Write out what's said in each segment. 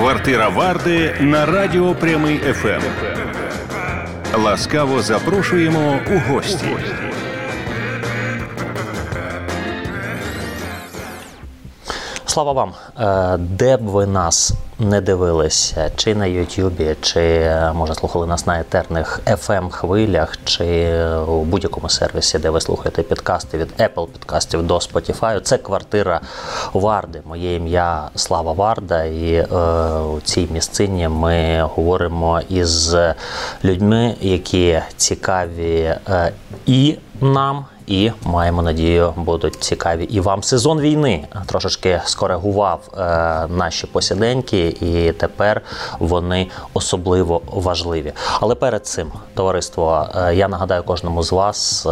Квартира Варди на радіо Прямий ФМ. Ласкаво запрошуємо у гості. Слава вам, Е, де б ви нас не дивилися, чи на Ютубі, чи е, може слухали нас на етерних FM хвилях, чи у будь-якому сервісі, де ви слухаєте підкасти від Apple підкастів до Spotify. Це квартира Варди. Моє ім'я Слава Варда, і е, у цій місцині ми говоримо із людьми, які цікаві е, і нам і маємо надію, будуть цікаві і вам. Сезон війни трошечки скоригував е, наші посіденьки, і тепер вони особливо важливі. Але перед цим, товариство, е, я нагадаю кожному з вас, е,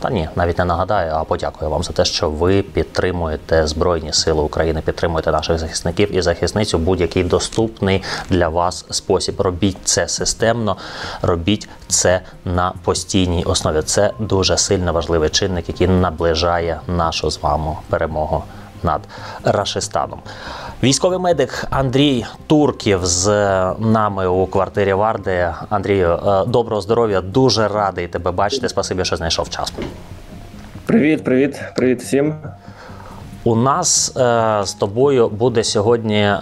та ні, навіть не нагадаю, а подякую вам за те, що ви підтримуєте Збройні Сили України, підтримуєте наших захисників і захисниць у будь-який доступний для вас спосіб. Робіть це системно, робіть це на постійній основі. Це дуже сильно важливо важливий чинник, який наближає нашу з вами перемогу над Рашистаном. Військовий медик Андрій Турків з нами у квартирі Варди. Андрію, е, доброго здоров'я, дуже радий тебе бачити. Спасибі, що знайшов час. Привіт, привіт, привіт всім. У нас е, з тобою буде сьогодні е,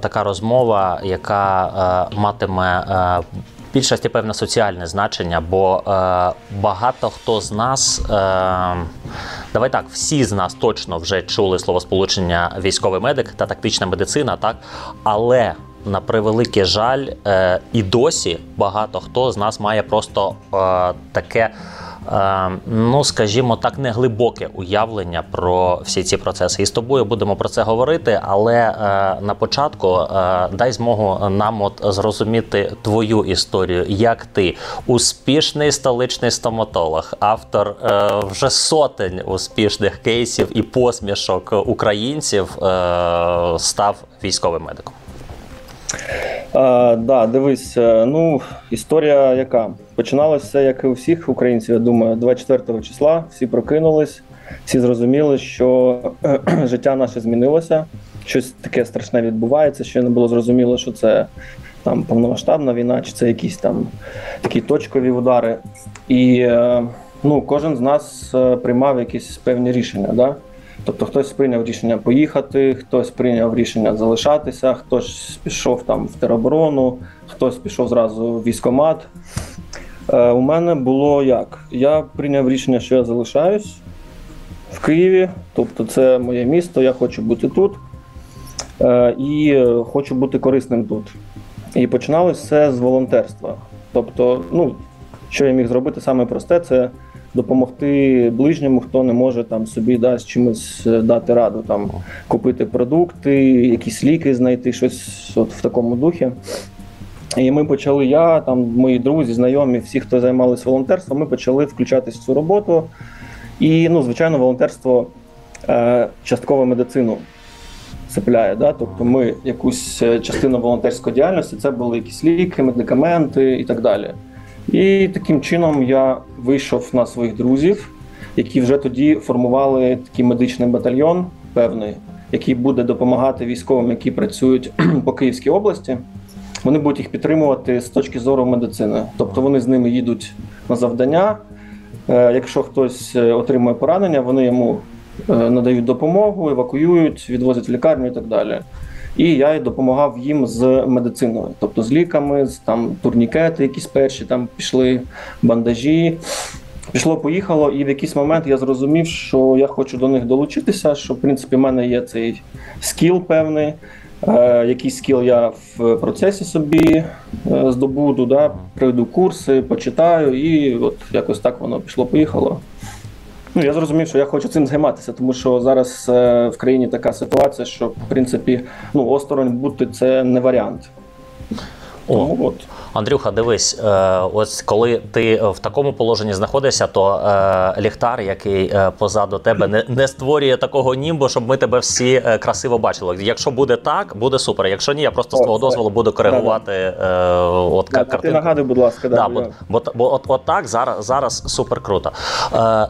така розмова, яка е, матиме е, більшості певне соціальне значення, бо е, багато хто з нас, е, давай так, всі з нас точно вже чули словосполучення військовий медик та тактична медицина, так але на превеликий жаль, е, і досі багато хто з нас має просто е, таке. Е, ну, скажімо так, не глибоке уявлення про всі ці процеси. І з тобою будемо про це говорити. Але е, на початку е, дай змогу нам от зрозуміти твою історію, як ти успішний столичний стоматолог, автор вже сотень успішних кейсів і посмішок українців, став військовим медиком. А, да, дивись, ну історія яка починалося все, як і у всіх українців. Я думаю, 24 числа всі прокинулись, всі зрозуміли, що життя наше змінилося. Щось таке страшне відбувається. Ще не було зрозуміло, що це там повномасштабна війна, чи це якісь там такі точкові удари. І ну, кожен з нас приймав якісь певні рішення. Да? Тобто хтось прийняв рішення поїхати, хтось прийняв рішення залишатися, хтось пішов там в тероборону, хтось пішов зразу в військомат. Е, У мене було як? Я прийняв рішення, що я залишаюсь в Києві, тобто це моє місто, я хочу бути тут е, і хочу бути корисним тут. І починалося все з волонтерства. Тобто, ну, що я міг зробити саме просте, це допомогти ближньому, хто не може там собі да, з чимось е, дати раду, там купити продукти, якісь ліки знайти, щось от в такому духі. І ми почали, я, там мої друзі, знайомі, всі, хто займалися волонтерством, ми почали включатись в цю роботу. І, ну, звичайно, волонтерство е, частково медицину цепляє. Да? Тобто ми якусь е, частину волонтерської діяльності, це були якісь ліки, медикаменти і так далі. І таким чином я вийшов на своїх друзів, які вже тоді формували такий медичний батальйон певний, який буде допомагати військовим, які працюють по Київській області. Вони будуть їх підтримувати з точки зору медицини. Тобто вони з ними їдуть на завдання. Е, якщо хтось е, отримує поранення, вони йому е, надають допомогу, евакуюють, відвозять в лікарню і так далі. І я допомагав їм з медициною, тобто з ліками, з там турнікети, якісь перші там пішли бандажі. Пішло, поїхало, і в якийсь момент я зрозумів, що я хочу до них долучитися. Що в принципі в мене є цей скіл певний. Е, якийсь скіл я в процесі собі е, здобуду, да, пройду курси, почитаю, і от якось так воно пішло-поїхало. Ну, я зрозумів, що я хочу цим займатися, тому що зараз е, в країні така ситуація, що в принципі ну, осторонь бути це не варіант. Тому от. Андрюха, дивись, е, ось коли ти в такому положенні знаходишся, то е, ліхтар, який е, позаду тебе, не, не створює такого німбу, щоб ми тебе всі красиво бачили. Якщо буде так, буде супер. Якщо ні, я просто з твого дозволу буду коригувати от Да, ка- ти нагадуй, будь ласка, да, бо бо, от, так зараз, зараз супер круто.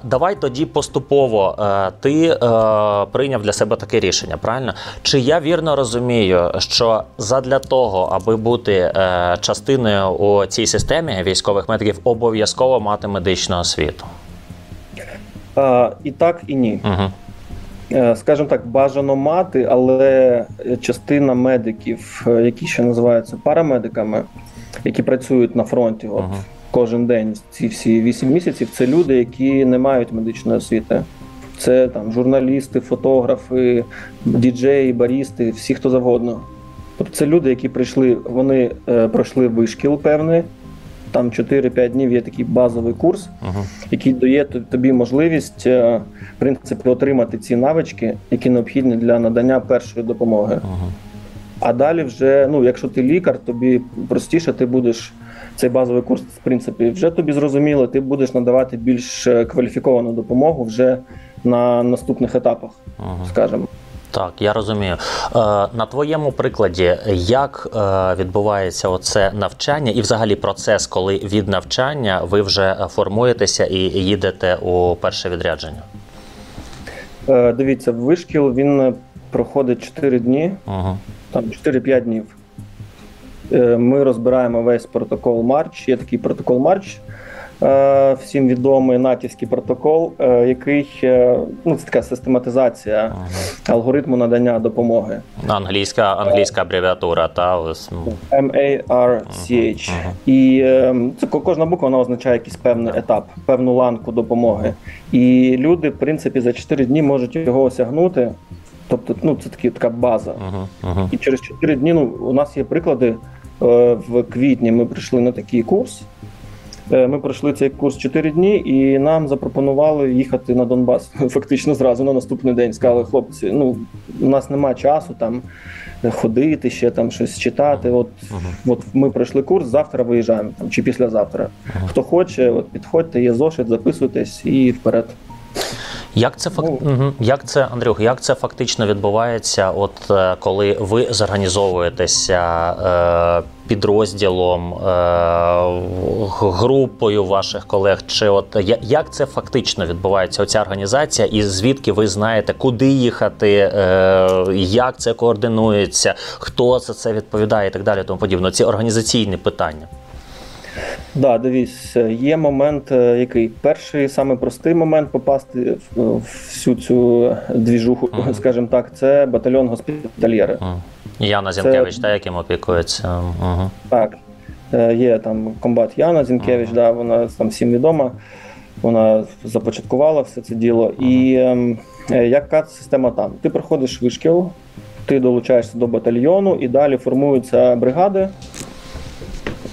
Давай тоді поступово. Ти прийняв для себе таке рішення, правильно? Чи я вірно розумію, що задля того, аби бути е, частиною у цій системі військових медиків, обов'язково мати медичну освіту? А, і так, і ні. Угу. Скажімо так, бажано мати, але частина медиків, е, які ще називаються парамедиками, які працюють на фронті, от Ага. кожен день ці всі 8 місяців, це люди, які не мають медичної освіти. Це там журналісти, фотографи, діджеї, барісти, всі хто завгодно. Тобто це люди, які прийшли, вони е, пройшли вишкіл певний. Там 4-5 днів є такий базовий курс, Угу. який дає тобі можливість е, в принципі отримати ці навички, які необхідні для надання першої допомоги. Угу. А далі вже, ну якщо ти лікар, тобі простіше ти будеш цей базовий курс, в принципі, вже тобі зрозуміло, ти будеш надавати більш е, кваліфіковану допомогу вже на наступних етапах, Угу. скажімо. Так, я розумію. Е, на твоєму прикладі, як е, відбувається оце навчання і взагалі процес, коли від навчання ви вже формуєтеся і їдете у перше відрядження? Е, Дивіться, вишкіл він проходить 4 дні, Угу. там 4-5 днів. Е, Ми розбираємо весь протокол Марч. Є такий протокол Марч, всім відомий натівський протокол, е, який е, ну, це така систематизація алгоритму надання допомоги. Англійська, англійська абревіатура, та ну, І е, це кожна буква вона означає якийсь певний етап, певну ланку допомоги. І люди, в принципі, за 4 дні можуть його осягнути. Тобто, ну це такі така база. угу, угу. І через 4 дні ну, у нас є приклади. Е, В квітні ми прийшли на такий курс. Е, Ми пройшли цей курс 4 дні, і нам запропонували їхати на Донбас фактично зразу на наступний день. Сказали, хлопці, ну у нас нема часу там ходити ще там щось читати. От, от ми пройшли курс, завтра виїжджаємо там чи післязавтра. Хто хоче, от підходьте, є зошит, записуйтесь і вперед. Як це фак... Ну. як це, Андрюх, як це фактично відбувається, от е, коли ви зорганізовуєтеся е, підрозділом, е, групою ваших колег? Чи от як це фактично відбувається? Оця організація, і звідки ви знаєте, куди їхати, е, як це координується, хто за це відповідає і так далі, тому подібне. Ці організаційні питання. Да, дивись, є момент, е, який перший саме простий момент попасти в, в всю цю двіжуху, Мгм. скажімо так, це батальйон госпітальєри. Мгм. Яна Зінкевич, та яким опікується. Угу. Так, е, є там комбат Яна Зінкевич, Ага. да, вона там всім відома. Вона започаткувала все це діло. І ем, е, яка система там? Ти проходиш вишкіл, ти долучаєшся до батальйону, і далі формуються бригади.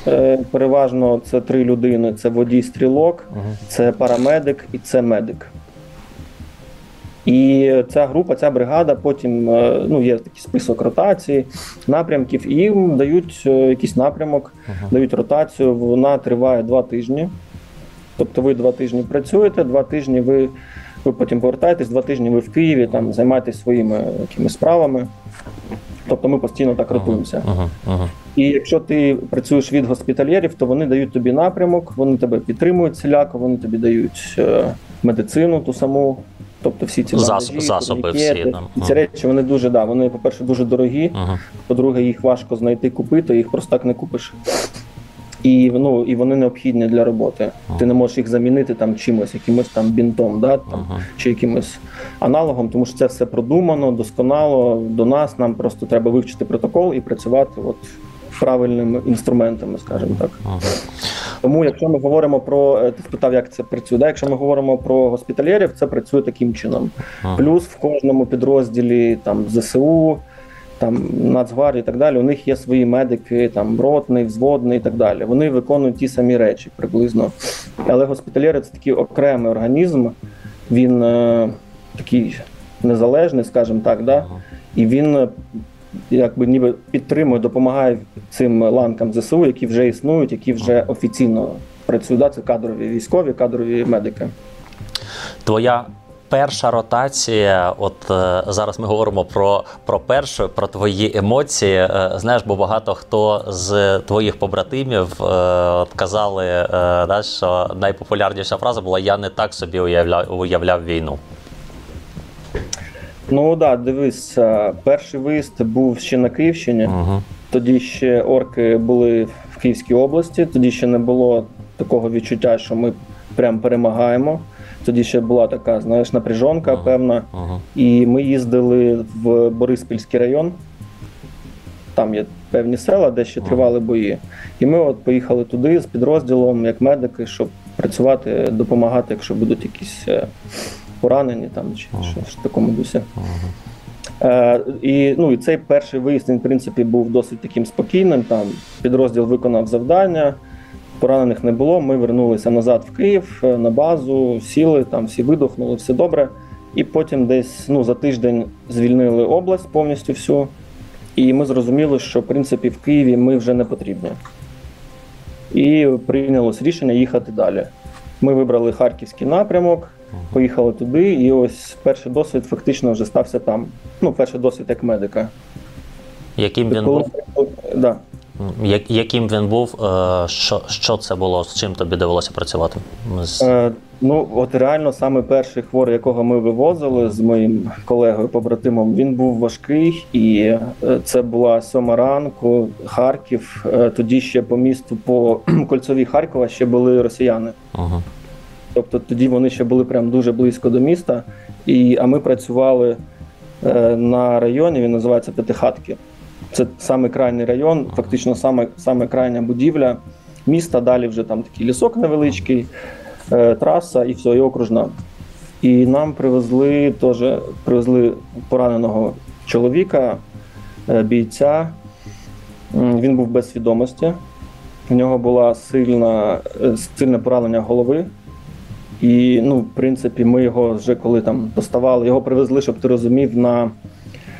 Е, Переважно це три людини: це водій-стрілок, Угу. це парамедик і це медик. І ця група, ця бригада потім е, ну, є такий список ротації, напрямків, і їм дають е, якийсь напрямок, Мгм. дають ротацію. Вона триває два тижні. Тобто ви два тижні працюєте, два тижні ви, ви потім повертаєтесь, два тижні ви в Києві там займаєтесь своїми якимись справами. Тобто ми постійно так ротуємося. Ага, ага. І якщо ти працюєш від госпітальєрів, то вони дають тобі напрямок, вони тебе підтримують всіляко, вони тобі дають е, медицину ту саму. Тобто всі ці Зас- засоби всі там. І ці речі вони дуже да, вони, по-перше, дуже дорогі. Ага. По-друге, їх важко знайти, купити, їх просто так не купиш. І, ну, і вони необхідні для роботи. Ти не можеш їх замінити там чимось, якимось там бінтом, да, там, Ага. чи якимось аналогом, тому що це все продумано, досконало. До нас нам просто треба вивчити протокол і працювати от правильними інструментами, скажімо так. Угу. Тому, якщо ми говоримо про е, ти спитав, як це працює, да? якщо ми говоримо про госпітальєрів, це працює таким чином. Ага. Плюс в кожному підрозділі там ЗСУ, там Нацгвардії і так далі. У них є свої медики, там ротний, взводний і так далі. Вони виконують ті самі речі приблизно. Але госпітальєри це такий окремий організм, він е, такий незалежний, скажімо так, да? І він е, якби ніби підтримує, допомагає цим ланкам ЗСУ, які вже існують, які вже офіційно працюють. Да? Це кадрові військові, кадрові медики. Твоя перша ротація, от е, зараз ми говоримо про про першу, про твої емоції. Е, знаєш, бо багато хто з твоїх побратимів е, казали, е, да, що найпопулярніша фраза була Я не так собі уявляв, уявляв війну. Ну так, да, дивись, е, перший виїзд був ще на Київщині. Угу. Тоді ще орки були в Київській області, тоді ще не було такого відчуття, що ми прям перемагаємо. Тоді ще була така, знаєш, напряжонка Ага, певна. ага. І ми їздили в Бориспільський район. Там є певні села, де ще тривали бої. І ми от поїхали туди з підрозділом, як медики, щоб працювати, допомагати, якщо будуть якісь е, поранені там чи Ага. щось в такому дусі. Ага. Е, і, ну, і цей перший виїзд, він, в принципі, був досить таким спокійним. Там підрозділ виконав завдання, поранених не було. Ми вернулися назад в Київ е, на базу, сіли, там всі видохнули, все добре. І потім десь ну, за тиждень звільнили область повністю всю. І ми зрозуміли, що в принципі в Києві ми вже не потрібні. І прийнялось рішення їхати далі. Ми вибрали харківський напрямок, поїхали туди, і ось перший досвід фактично вже стався там. Ну, перший досвід як медика. Яким він був? Да. Яким він був? е, Що, що це було? З чим тобі довелося працювати? Е, ну, от реально, саме перший хворий, якого ми вивозили з моїм колегою, побратимом, він був важкий, і е, це була сьома ранку, Харків. Е, тоді ще по місту, по кольцовій Харкова ще були росіяни. Ага. Тобто тоді вони ще були прям дуже близько до міста. І, а ми працювали е, на районі, він називається П'ятихатки. Це саме крайній район, фактично саме, саме крайня будівля міста. Далі вже там такий лісок невеличкий, е, траса і все, і окружна. І нам привезли теж привезли пораненого чоловіка, е, бійця. Він був без свідомості. В нього була сильна, е, сильне поранення голови. І, ну, в принципі, ми його вже коли там доставали, його привезли, щоб ти розумів, на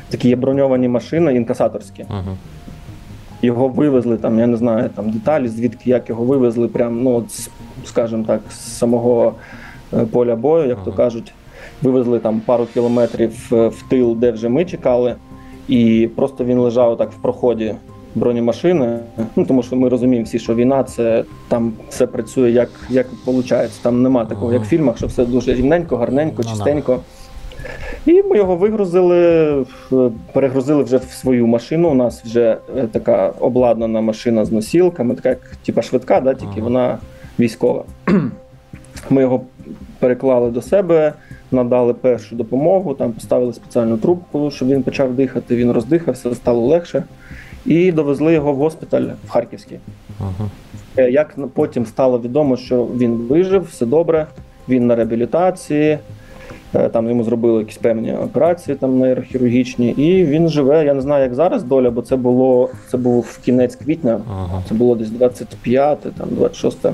такі є броньовані машини інкасаторські. Ага. Його вивезли там, я не знаю, там деталі, звідки як його вивезли, прям, ну, от, скажімо так, з самого е, поля бою, як то кажуть. Вивезли там пару кілометрів е, в тил, де вже ми чекали, і просто він лежав так в проході бронемашини. Ну тому що ми розуміємо всі, що війна це там все працює як, як виходить. Там нема такого, як в фільмах, що все дуже рівненько, гарненько, Ну, чистенько. І ми його вигрузили, перегрузили вже в свою машину. У нас вже е, така обладнана машина з носілками, така як типа швидка, да, тільки Ага. вона військова. Ми його переклали до себе, надали першу допомогу, там поставили спеціальну трубку, щоб він почав дихати. Він роздихався, стало легше. І довезли його в госпіталь в Харківський. Ага. Е, Як потім стало відомо, що він вижив, все добре, він на реабілітації, е, там йому зробили якісь певні операції там нейрохірургічні, і він живе. Я не знаю, як зараз доля, бо це було це був кінець квітня, Ага. це було десь 25, там 26.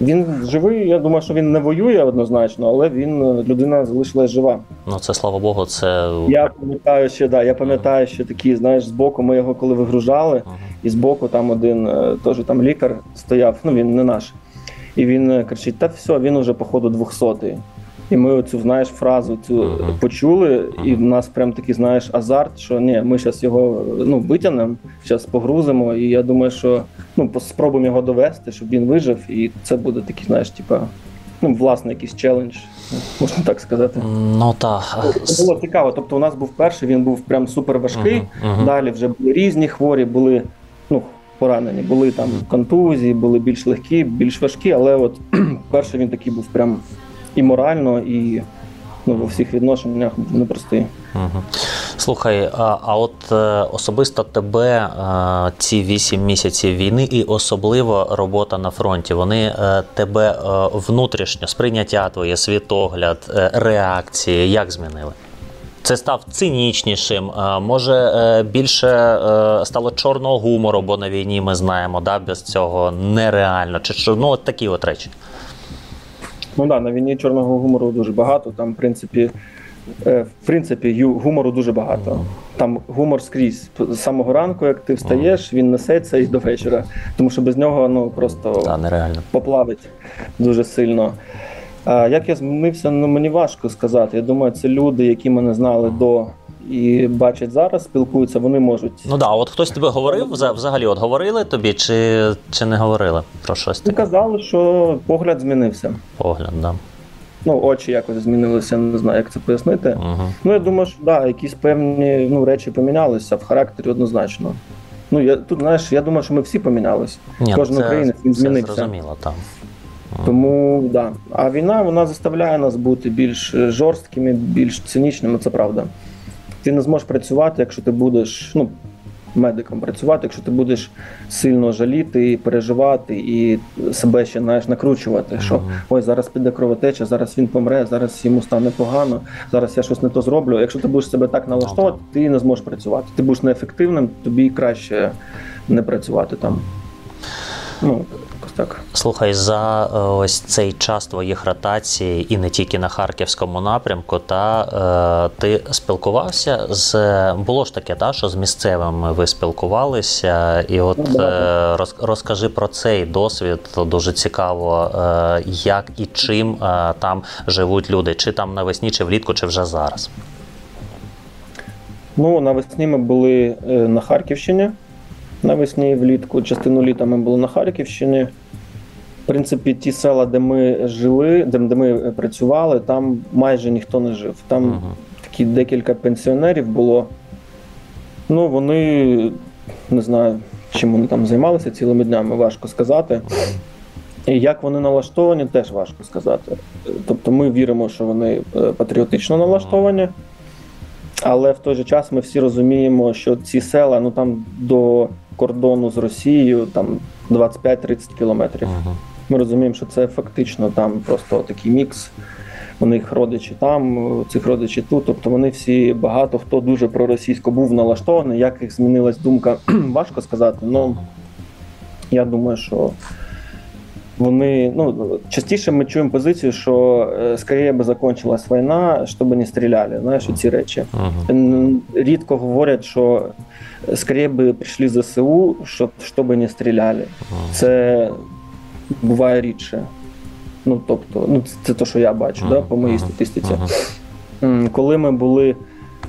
Він живий. Я думаю, що він не воює однозначно, але він е, людина залишилась жива. Ну це слава Богу, це. Я пам'ятаю ще, да, я пам'ятаю, що такі, знаєш, збоку ми його коли вигружали. Ага. І збоку там один е, теж там лікар стояв, ну він не наш. І він е, кричить: та все, він уже, походу, 200-й. І ми оцю, знаєш, фразу цю Мгм. почули, і в нас прям такий, знаєш, азарт, що ні, ми зараз його ну, витягнемо, зараз погрузимо. І я думаю, що ну, спробуємо його довести, щоб він вижив, і це буде такий, знаєш, типа, ну, власне, якийсь челендж, можна так сказати. Ну так. Це було цікаво. Тобто, у нас був перший, він був прям супер важкий. Мгм, мгм. Далі вже були різні хворі, були ну, поранені, були там контузії, були більш легкі, більш важкі, але от перший він такий був прям і морально, і ну, во всіх відношеннях непростий. Слухай, а, а от е, особисто тебе е, ці вісім місяців війни і особливо робота на фронті, вони е, тебе внутрішньо сприйняття твоє, світогляд, реакції як змінили? Це став цинічнішим, може більше стало чорного гумору, бо на війні ми знаємо, да, без цього нереально. Чи ну от такі от речі. Ну да, на війні чорного гумору дуже багато. Там, в принципі, е, в принципі, гумору дуже багато. там гумор скрізь з самого ранку, як ти встаєш, він несеться і до вечора. Тому що без нього ну просто да, нереально. поплавить дуже сильно. А як я змінився, ну мені важко сказати. Я думаю, це люди, які мене знали до і бачать зараз, спілкуються, вони можуть. Ну да, от хтось тобі говорив вза- взагалі, от говорили тобі, чи, чи не говорили про щось Ти таке? казали, що погляд змінився. Погляд, да. Ну, очі якось змінилися, не знаю, як це пояснити. Угу. Ну, я думаю, що да, якісь певні ну, речі помінялися в характері однозначно. Ну, я тут, знаєш, я думаю, що ми всі помінялися. Ні, Кожен українець він це змінився. зрозуміло, там. Тому да. А війна вона заставляє нас бути більш жорсткими, більш цинічними, це правда. Ти не зможеш працювати, якщо ти будеш ну, медиком працювати, якщо ти будеш сильно жаліти і переживати, і себе ще знаєш, накручувати, що ой, зараз піде кровотеча, зараз він помре, зараз йому стане погано, зараз я щось не то зроблю. Якщо ти будеш себе так налаштовувати, ти не зможеш працювати. Ти будеш неефективним, тобі краще не працювати там. Ну, так. Слухай, за е, ось цей час твоїх ротацій, і не тільки на харківському напрямку, та е, ти спілкувався з було ж таке, та що з місцевими ви спілкувалися, і от Ну, е, роз, розкажи про цей досвід. Дуже цікаво, е, як і чим е, там живуть люди, чи там навесні, чи влітку, чи вже зараз. Ну, навесні ми були е, на Харківщині. Навесні влітку. Частину літа ми були на Харківщині. В принципі, ті села, де ми жили, де, де ми працювали, там майже ніхто не жив. Там Мгм. такі декілька пенсіонерів було. Ну, вони не знаю, чим вони там займалися цілими днями, важко сказати. І як вони налаштовані, теж важко сказати. Тобто ми віримо, що вони е, патріотично налаштовані. Але в той же час ми всі розуміємо, що ці села ну там до кордону з Росією там 25-30 кілометрів. Ми розуміємо, що це фактично там просто такий мікс. У них родичі там, у цих родичі тут. Тобто вони всі багато хто дуже проросійсько був налаштований. Як їх змінилась думка, важко сказати. Ну я думаю, що вони ну частіше ми чуємо позицію, що е, скоріше би закончилась війна, щоб не стріляли. Знаєш, ці речі. М, Рідко говорять, що скоріше би прийшли ЗСУ, щоб, щоб не стріляли. Це буває рідше. Ну, тобто, ну, це, це те, що я бачу, да, по моїй Мгм. статистиці. М, Коли ми були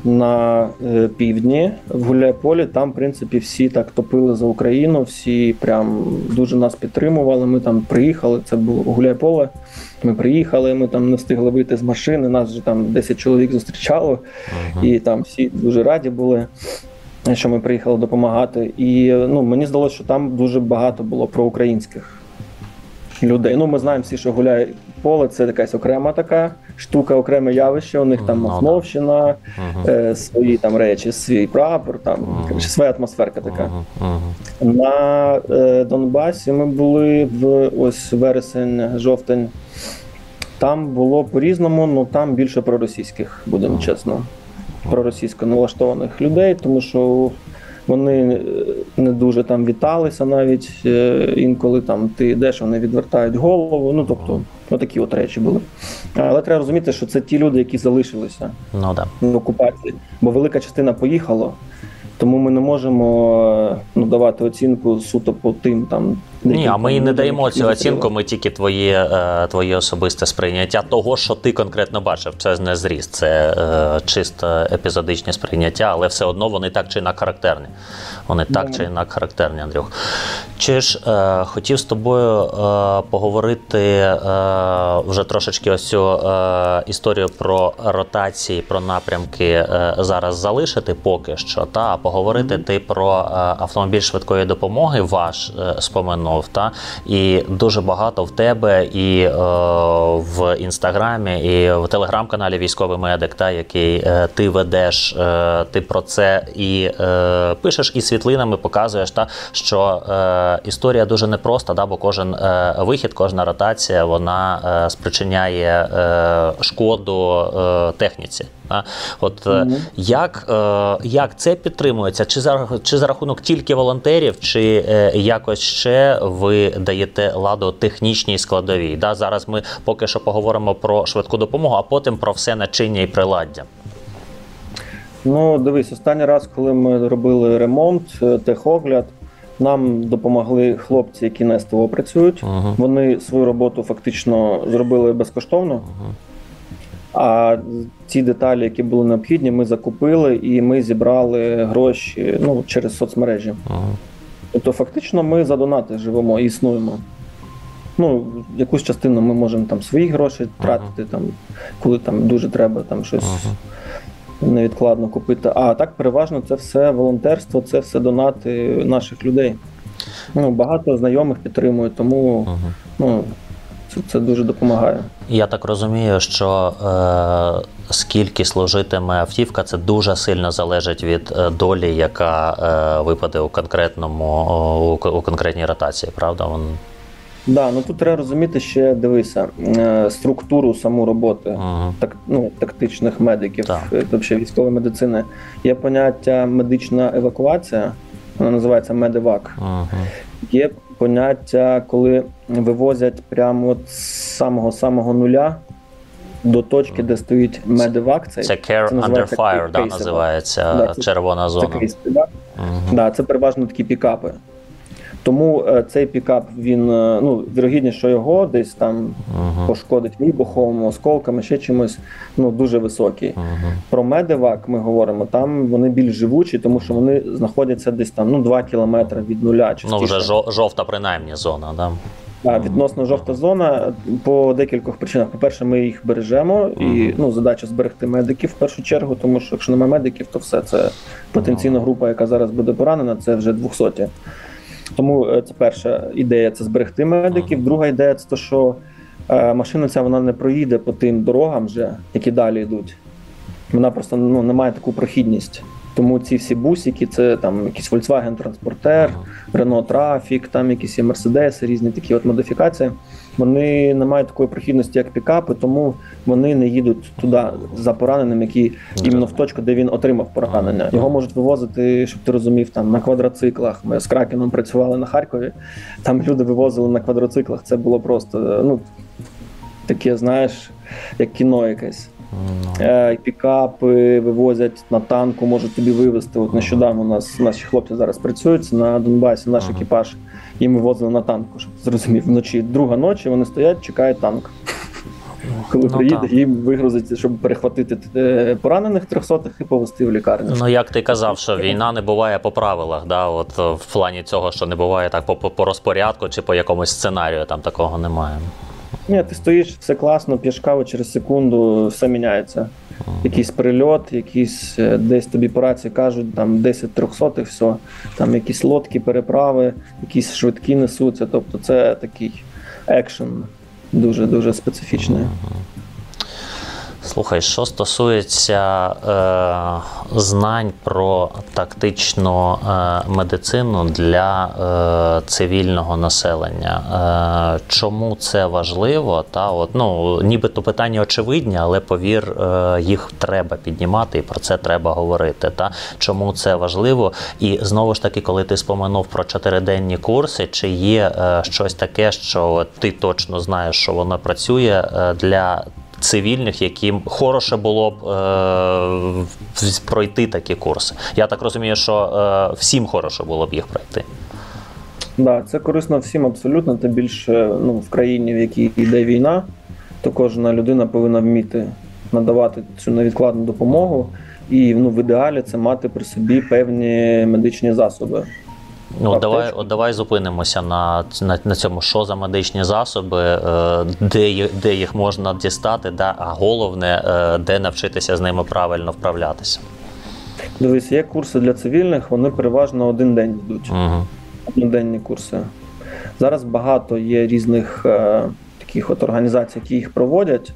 на е, півдні в Гуляйполі, там, в принципі, всі так топили за Україну, всі прям дуже нас підтримували. Ми там приїхали. Це було Гуляйполе. Ми приїхали, ми там не встигли вийти з машини. Нас вже там 10 чоловік зустрічало, і там всі дуже раді були. Що ми приїхали допомагати, і ну мені здалося, що там дуже багато було проукраїнських людей. Ну, ми знаємо всі, що гуляє поле, це якась окрема така штука, окреме явище. У них там Ну. Махновщина, е, свої там речі, свій прапор, там коротше, своя атмосферка така. На е, Донбасі ми були в ось вересень, жовтень. Там було по-різному, ну там більше проросійських, будемо чесно, проросійсько налаштованих людей, тому що вони е, не дуже там віталися навіть. е, Інколи там ти йдеш, вони відвертають голову. Ну тобто, отакі от речі були. Але треба розуміти, що це ті люди, які залишилися Ну да. в окупації, бо велика частина поїхала. Тому ми не можемо е, ну, давати оцінку суто по тим там. Ні, а ми і не даємо цю оцінку. Ми тільки твоє, е, твоє особисте сприйняття того, що ти конкретно бачив. Це не зріст, це е, чисто епізодичне сприйняття, але все одно вони так чи на характерні. Вони так Ну. чи інакше характерні, Андрюх. Чи ж е, хотів з тобою е, поговорити е, вже трошечки ось цю е, історію про ротації, про напрямки е, зараз залишити поки що, та а поговорити ти про е, автомобіль швидкої допомоги, ваш е, споменув, та і дуже багато в тебе і е, в інстаграмі, і в телеграм-каналі Військовий медик, та який е, ти ведеш, е, ти про це і е, пишеш, і світлинами показуєш, та що е, історія дуже непроста, да, бо кожен е, вихід, кожна ротація, вона е, спричиняє е, шкоду е, техніці. Та? От е, як, е, як це підтримується? Чи за, чи за рахунок тільки волонтерів, чи е, якось ще ви даєте ладу технічній складовій? Да? Зараз ми поки що поговоримо про швидку допомогу, а потім про все начиння і приладдя. Ну, дивись, останній раз, коли ми робили ремонт, е, техогляд, нам допомогли хлопці, які на СТО працюють. Угу. Вони свою роботу фактично зробили безкоштовно. А ті деталі, які були необхідні, ми закупили і ми зібрали гроші ну, через соцмережі. Угу. Тобто, фактично, ми за донати живемо і існуємо. Ну, якусь частину ми можемо там свої гроші тратити, там, коли там дуже треба там щось. Невідкладно купити. А так переважно це все волонтерство, це все донати наших людей. Ну, багато знайомих підтримують, тому Угу. ну, це, це дуже допомагає. Я так розумію, що е, скільки служитиме автівка, це дуже сильно залежить від е, долі, яка е, випаде у конкретному у, у конкретній ротації, правда? Вон... Да, ну тут треба розуміти ще дивися е, структуру саму роботи. Угу. так, ну, тактичних медиків, Так. е, тобто військової медицини. Є поняття медична евакуація, вона називається медевак. Угу. Є поняття, коли вивозять прямо от з самого самого нуля до точки, де стоїть медевак. Цей Це Care Under Fire, да, називається Да, це- червона Це зона. кейс, да? Угу. Да, це переважно такі пікапи. Тому е, цей пікап, він е, ну, вірогідність, що його десь там Угу. пошкодить вибухом, осколками, ще чимось, ну дуже високий. Угу. Про медевак ми говоримо, там вони більш живучі, тому що вони знаходяться десь там ну 2 кілометри від нуля. Ну, вже жовта принаймні зона, да? А, відносно жовта зона по декількох причинах. По-перше, ми їх бережемо, і ну задача зберегти медиків в першу чергу, тому що якщо немає медиків, то все це потенційна група, яка зараз буде поранена, це вже 200. Тому е, це перша ідея це зберегти медиків. Друга ідея це те, що е, машина ця вона не проїде по тим дорогам, вже, які далі йдуть. Вона просто ну, не має таку прохідність. Тому ці всі бусики, це там якийсь Volkswagen Transporter, Renault Traffic, там якісь є Mercedes, різні такі от модифікації. Вони не мають такої прохідності, як пікапи, тому вони не їдуть туди за пораненим, який іменно в точку, де він отримав поранення. Його можуть вивозити, щоб ти розумів, там на квадроциклах. Ми з Кракеном працювали на Харкові. Там люди вивозили на квадроциклах. Це було просто ну таке, знаєш, як кіно якесь. Ну, Е, пікапи вивозять на танку, можуть тобі вивезти. От нещодавно у нас наші хлопці зараз працюють на Донбасі. Наш екіпаж їм вивозили на танку, щоб зрозумів. Вночі друга ночі вони стоять, чекають танк. Коли Ну, приїде, їм вигрузить, щоб перехватити е, поранених трьохсотих і повезти в лікарню. Ну, як ти казав, що війна не буває по правилах, да? От е, в плані цього, що не буває так по, по розпорядку чи по якомусь сценарію, там такого немає. Ні, ти стоїш, все класно, п'єш каву, через секунду все міняється. Якийсь прильот, якісь е, десь тобі по рації кажуть, там 10 трьохсотих, все, там якісь лодки, переправи, якісь швидкі несуться. Тобто це такий екшен дуже дуже специфічний. Слухай, що стосується е, знань про тактичну е, медицину для е, цивільного населення, е, чому це важливо? Та от ну нібито питання очевидні, але повір, е, їх треба піднімати і про це треба говорити. Та чому це важливо? І знову ж таки, коли ти споминув про чотириденні курси, чи є е, щось таке, що ти точно знаєш, що воно працює е, для цивільних, яким хороше було б е, пройти такі курси. Я так розумію, що е, всім хороше було б їх пройти. Да, це корисно всім абсолютно. Тим більше ну, в країні, в якій йде війна, то кожна людина повинна вміти надавати цю невідкладну допомогу. І ну, в ідеалі це мати при собі певні медичні засоби. Ну, давай, от давай зупинимося на, на, на цьому, що за медичні засоби, е, де, де їх можна дістати, да, а головне, е, де навчитися з ними правильно вправлятися. Дивись, є курси для цивільних, вони переважно один день йдуть. Угу. одноденні курси. Зараз багато є різних е, таких от організацій, які їх проводять.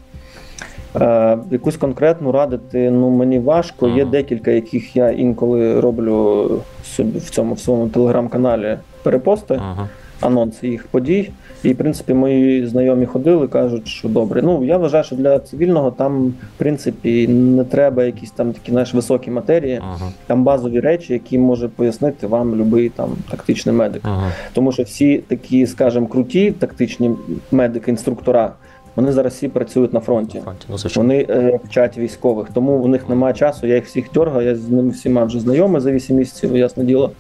Е, якусь конкретну радити ну, мені важко. Є декілька, яких я інколи роблю собі в цьому в своєму телеграм-каналі перепости, Угу. анонси їх подій. І, в принципі, мої знайомі ходили, кажуть, що добре. Ну, я вважаю, що для цивільного там, в принципі, не треба якісь там такі знаєш, високі матерії. Угу. Там базові речі, які може пояснити вам будь-який там тактичний медик. Угу. Тому що всі такі, скажімо, круті тактичні медики, інструктора, вони зараз всі працюють на фронті. Фронті, ну. Вони е, вчать військових, тому у них немає часу. Я їх всіх дергаю, я з ними всіма вже знайомий за 8 місяців, ясне діло.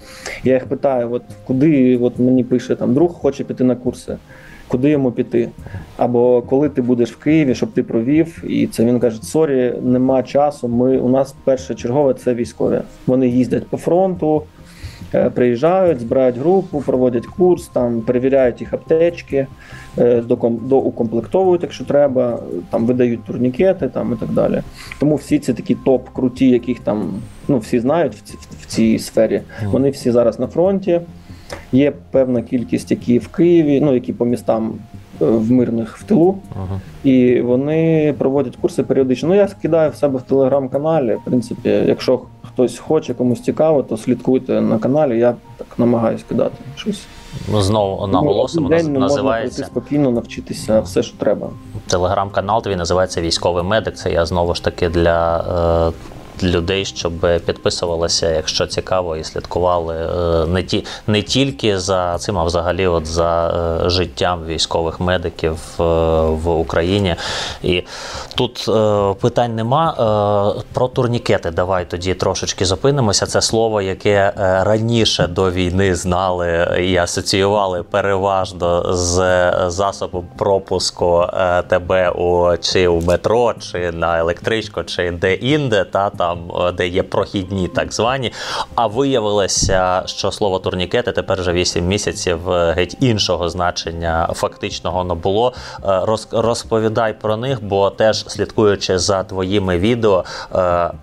Я їх питаю, от куди от мені пише там друг, хоче піти на курси. Куди йому піти? Або коли ти будеш в Києві, щоб ти провів, і це він каже: sorry, нема часу. Ми у нас перше чергове це військові. Вони їздять по фронту, приїжджають, збирають групу, проводять курс, там перевіряють їх аптечки, е, доукомплектовують, якщо треба, там видають турнікети там і так далі. Тому всі ці такі топ круті, яких там ну всі знають в, ці, в цій сфері. Вони всі зараз на фронті. Є певна кількість, які в Києві, ну які по містам е, в мирних в тилу, Мгм. і вони проводять курси періодично. Ну я скидаю в себе в телеграм-каналі. В принципі, якщо хтось хоче, комусь цікаво, то слідкуйте на каналі. Я так намагаюсь кидати щось. Ну, Знову наголосимо, Ну, день можна називається спокійно, навчитися все, що треба. телеграм-канал. Твій називається Військовий медик. Це я знову ж таки для. Людей, щоб підписувалися, якщо цікаво, і слідкували е, не ті не тільки за цим, а взагалі, от за е, життям військових медиків е, в Україні. І тут питань нема. Про турнікети давай тоді трошечки зупинимося. Це слово, яке раніше до війни знали і асоціювали переважно з засобом пропуску тебе у чи у метро, чи на електричку, чи де-інде, та там, е, де є прохідні так звані. А виявилося, що слово турнікети тепер вже 8 місяців е, геть іншого значення фактичного не було. Е, роз- розповідай про них, бо теж слідкуючи за твоїми відео,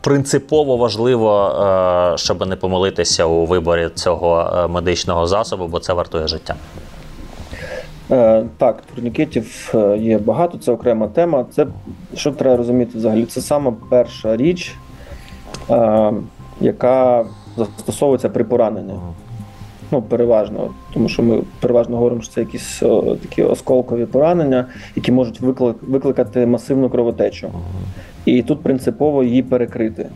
принципово важливо, щоб не помилитися у виборі цього медичного засобу, бо це вартує життя. Так, турнікетів є багато, це окрема тема. Це що треба розуміти взагалі? Це саме перша річ, яка застосовується при пораненні. Ну, переважно, тому що ми переважно говоримо, що це якісь о, такі осколкові поранення, які можуть виклик, викликати масивну кровотечу. І тут принципово її перекрити,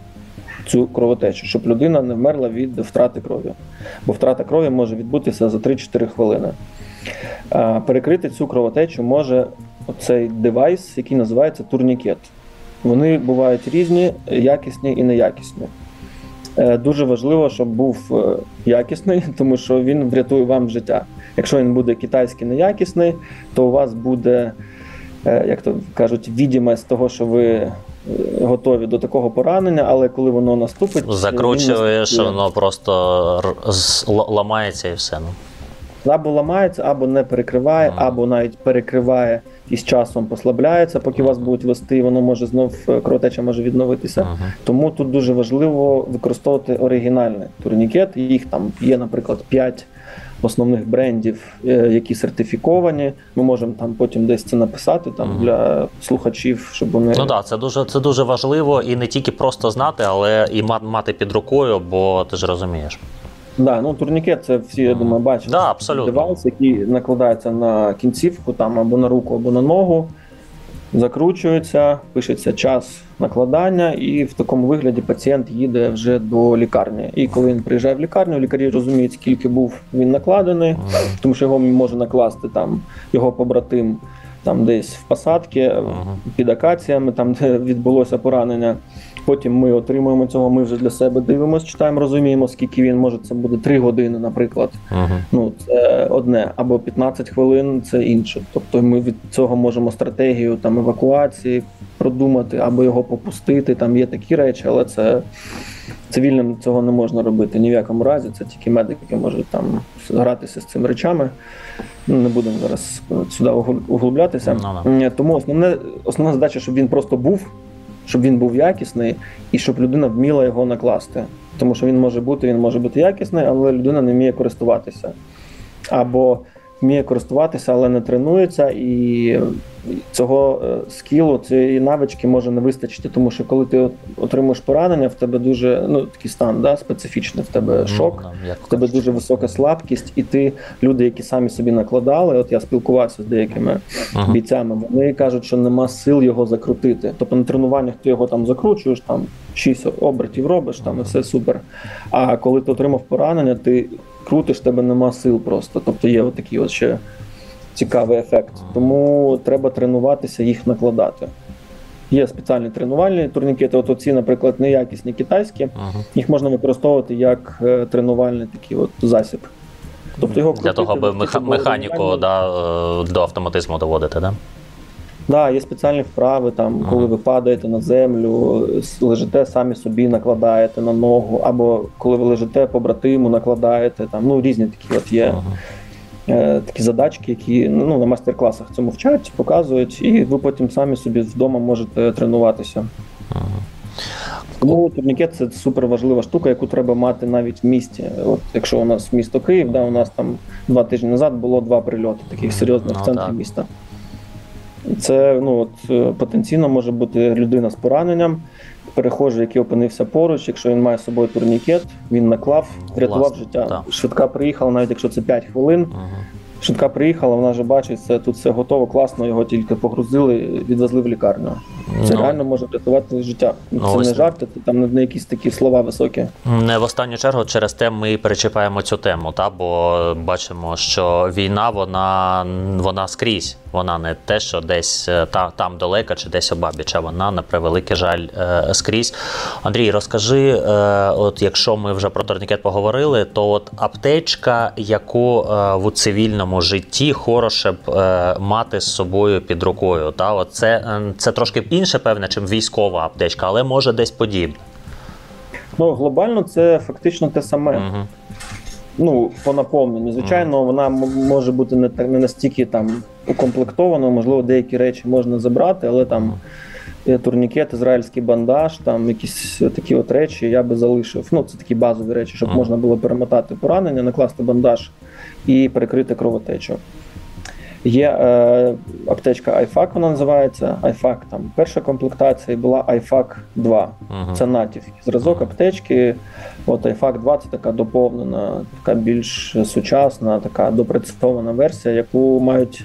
цю кровотечу, щоб людина не вмерла від втрати крові. Бо втрата крові може відбутися за 3-4 хвилини. А, Перекрити цю кровотечу може оцей девайс, який називається турнікет. Вони бувають різні, якісні і неякісні. Е, Дуже важливо, щоб був е, якісний, тому що він врятує вам життя. Якщо він буде китайський неякісний, то у вас буде, е, як то кажуть, відімець того, що ви готові до такого поранення, але коли воно наступить, він Закручуєш, наступує. воно просто ламається і все. Ну. або ламається, або не перекриває, Ага. або навіть перекриває і з часом послабляється, поки вас будуть вести, воно може знов е, кровотеча може відновитися. Ага. Тому тут дуже важливо використовувати оригінальний турнікет. Їх там є, наприклад, 5 основних брендів, е, які сертифіковані. Ми можемо там потім десь це написати там Мгм. для слухачів, щоб вони Ну так, да, це дуже це дуже важливо і не тільки просто знати, але і мати під рукою, бо ти ж розумієш. Да, ну турнікет це всі, я думаю, бачать. Да, абсолютно. Девайс, який накладається на кінцівку, там або на руку, або на ногу, закручується, пишеться час накладання, і в такому вигляді пацієнт їде вже до лікарні. І коли він приїжджає в лікарню, лікарі розуміють, скільки був він накладений, тому що його може накласти там його побратим. Там десь в посадці, Ага. під акаціями, там де відбулося поранення. Потім ми отримуємо цього. Ми вже для себе дивимося, читаємо, розуміємо, скільки він може. Це буде 3 години, наприклад. Угу. Ну це одне, або 15 хвилин це інше. Тобто ми від цього можемо стратегію там евакуації продумати, або його попустити. Там є такі речі, але це цивільним цього не можна робити ні в якому разі. Це тільки медики можуть там гратися з цими речами. Ну, Не будемо зараз сюди углублятися. Ну, М, Тому основне, основна задача, щоб він просто був, щоб він був якісний, і щоб людина вміла його накласти. Тому що він може бути, він може бути якісний, але людина не вміє користуватися. Або вміє користуватися, але не тренується, і цього е, скілу, цієї навички може не вистачити, тому що коли ти отримуєш поранення, в тебе дуже ну такий стан, да, специфічний, в тебе шок. В тебе дуже висока слабкість, і ти люди, які самі собі накладали. От я спілкувався з деякими Ага. бійцями. Вони кажуть, що нема сил його закрутити. Тобто на тренуваннях ти його там закручуєш, там 6 обертів робиш, там і все супер. А коли ти отримав поранення, ти крутиш, в тебе нема сил просто. Тобто є такі от ще цікавий ефект. Тому треба тренуватися їх накладати. Є спеціальні тренувальні турнікети. От оці, наприклад, неякісні китайські, їх можна використовувати як е, тренувальний такий от засіб. Тобто його Для того, аби меха- механіку да, е, до автоматизму доводити, так? Да? Да, є спеціальні вправи, там, коли ви падаєте на землю, лежите самі собі накладаєте на ногу, або коли ви лежите побратиму, накладаєте там, ну різні такі от є. Е, такі задачки, які ну, на майстер-класах цьому вчать, показують, і ви потім самі собі вдома можете тренуватися. Тому турнікет це супер важлива штука, яку треба мати навіть в місті. От Якщо у нас місто Київ, да, у нас там два тижні назад було два прильоти таких серйозних в центрі міста. Це ну, от, е, потенційно може бути людина з пораненням, перехожий, який опинився поруч. Якщо він має з собою турнікет, він наклав, врятував життя. Так. Швидка приїхала, навіть якщо це 5 хвилин. Угу. Швидка приїхала, вона вже бачить, це тут все готово, класно, його тільки погрузили, відвезли в лікарню. Це ну, реально може врятувати життя. Ну, це ось... не жарти, це там не якісь такі слова високі. Не в останню чергу через те ми перечіпаємо цю тему, та бо бачимо, що війна вона вона скрізь. Вона не те, що десь е, та, там далека чи десь обабіч, а вона на превеликий жаль е, скрізь. Андрій, розкажи, е, от якщо ми вже про турнікет поговорили, то от аптечка, яку в цивільному житті хороше б мати з собою під рукою, та от це, це трошки інше, певне, чим військова аптечка, але може десь подібне. Ну, глобально це фактично те саме. Угу. Ну, по наповненню. Звичайно, угу. вона може бути не не настільки там укомплектована, можливо, деякі речі можна забрати, але там угу. турнікет, ізраїльський бандаж, там якісь такі от речі я би залишив. Ну, це такі базові речі, щоб угу. можна було перемотати поранення, накласти бандаж і перекрити кровотечу. Є е, аптечка iFAC, вона називається. iFAC там перша комплектація була iFAC 2. Uh-huh. Це натів зразок аптечки. От iFAC 2 це така доповнена, така більш сучасна, така допрацьована версія, яку мають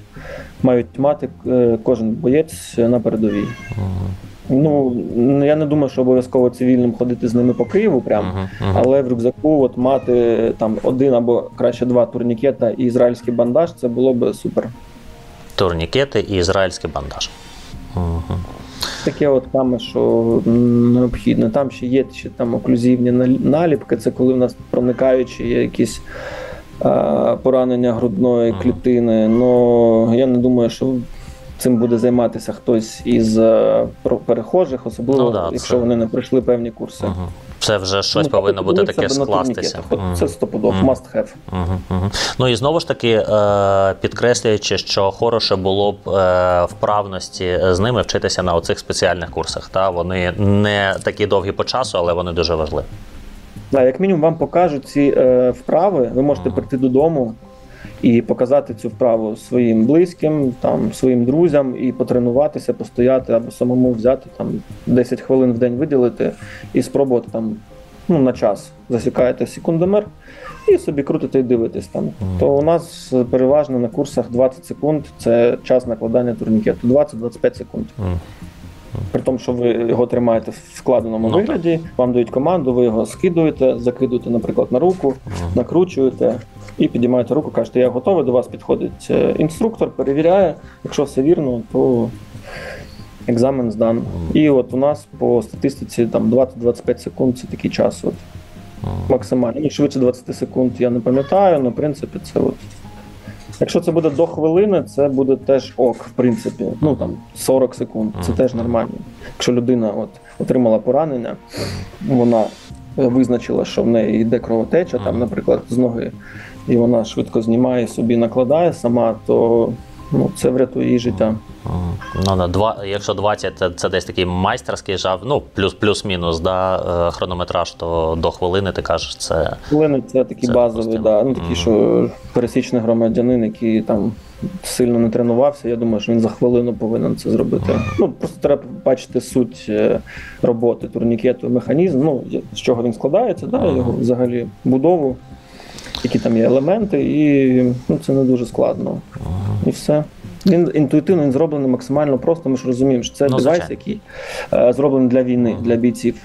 мають мати е, кожен боєць на передовій. Uh-huh. Ну я не думаю, що обов'язково цивільним ходити з ними по Києву, прям, uh-huh, uh-huh. але в рюкзаку от мати там один або краще два турнікета і ізраїльський бандаж, це було б супер. Турнікети і ізраїльський бандаж. Угу. Таке от саме, що необхідно. Там ще є ще там оклюзивні наліпки. Це коли в нас проникаючі є якісь поранення грудної клітини. Ну я не думаю, що цим буде займатися хтось із е, перехожих, особливо ну, да, якщо це... вони не пройшли певні курси. Угу. Це вже щось ну, повинно бути таке скластися. Це стопудов, mm. must have. -hmm. Ну і знову ж таки, е, підкреслюючи, що хороше було б е, вправності з ними вчитися на оцих спеціальних курсах. Та Вони не такі довгі по часу, але вони дуже важливі. Да, як мінімум вам покажуть ці е, вправи, ви можете прийти додому, і показати цю вправу своїм близьким, там своїм друзям, і потренуватися, постояти або самому взяти там 10 хвилин в день виділити і спробувати там ну, на час засікаєте секундомер і собі крутите і дивитесь там. Mm. То у нас переважно на курсах 20 секунд це час накладання турнікету, 20-25 секунд. Mm. При тому, що ви його тримаєте в складеному ну, вигляді, вам дають команду, ви його скидуєте, закидуєте, наприклад, на руку, накручуєте і підіймаєте руку, кажете, я готовий, до вас підходить е, інструктор, перевіряє, якщо все вірно, то екзамен здан. І от у нас по статистиці там 20-25 секунд це такий час. От, Максимально. Ну, швидше 20 секунд я не пам'ятаю, але в принципі це от. Якщо це буде до хвилини, це буде теж ок, в принципі. Ну там 40 секунд, це теж нормально. Якщо людина от отримала поранення, вона визначила, що в неї йде кровотеча, там, наприклад, з ноги, і вона швидко знімає собі, накладає сама, то ну, це врятує її життя. Ну, на два, Якщо 20, це, це десь такий майстерський жав, ну, плюс, плюс-мінус, да, е, хронометраж, то до хвилини ти кажеш, це. Хвилини це такі це базові, да, ну, такі, mm. що пересічний громадянин, який там сильно не тренувався, я думаю, що він за хвилину повинен це зробити. Mm. Ну, Просто треба бачити суть е, роботи турнікету, механізм, ну, з чого він складається, да, його взагалі будову, які там є елементи, і ну, це не дуже складно. І все. Він інтуїтивно він зроблений максимально просто. Ми ж розуміємо, що це ну, девайс, який е, зроблений для війни, для бійців.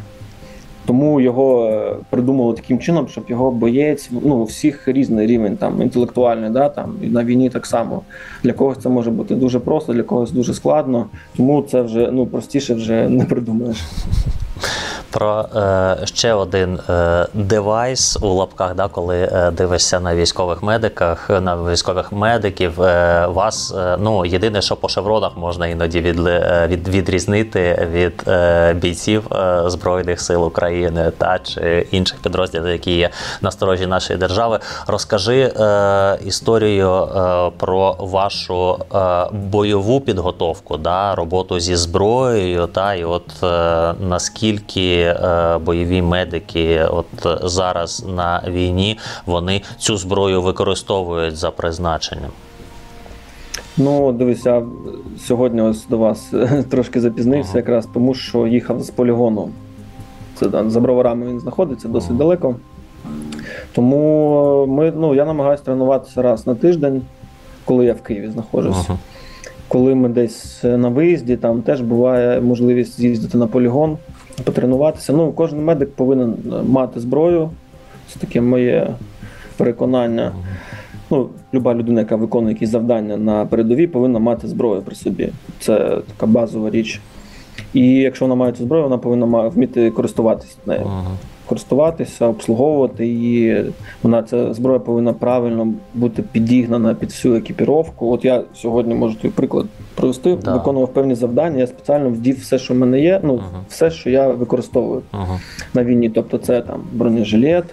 Тому його е, придумали таким чином, щоб його боєць ну у всіх різний рівень, там інтелектуальний, да там і на війні так само. Для когось це може бути дуже просто, для когось дуже складно. Тому це вже ну простіше вже не придумаєш про е, ще один е, девайс у лапках, да, коли е, дивишся на військових медиках, на військових медиків, е, вас е, ну єдине, що по шевронах можна іноді від, е, від, відрізнити від бійців Збройних сил України та чи інших підрозділів, які є на сторожі нашої держави. Розкажи історію про вашу бойову підготовку, да, роботу зі зброєю, та і от е, наскільки. Е, бойові медики, от зараз на війні, вони цю зброю використовують за призначенням? Ну, дивись, я сьогодні ось до вас трошки запізнився, ага. якраз тому, що їхав з полігону. Це да, за броварами він знаходиться досить ага. далеко. Тому ми, ну, я намагаюся тренуватися раз на тиждень, коли я в Києві знаходжусь. Ага. Коли ми десь на виїзді, там теж буває можливість з'їздити на полігон потренуватися. Ну, Кожен медик повинен е, мати зброю. Це таке моє переконання. Ну, Люба людина, яка виконує якісь завдання на передовій, повинна мати зброю при собі. Це така базова річ. І якщо вона має цю зброю, вона повинна вміти користуватися нею користуватися, обслуговувати її. Вона ця зброя повинна правильно бути підігнана під всю екіпіровку. От я сьогодні можу твій приклад провести, да. виконував певні завдання. Я спеціально вдів все, що в мене є. Ну uh все, що я використовую uh на війні. Тобто, це там бронежилет,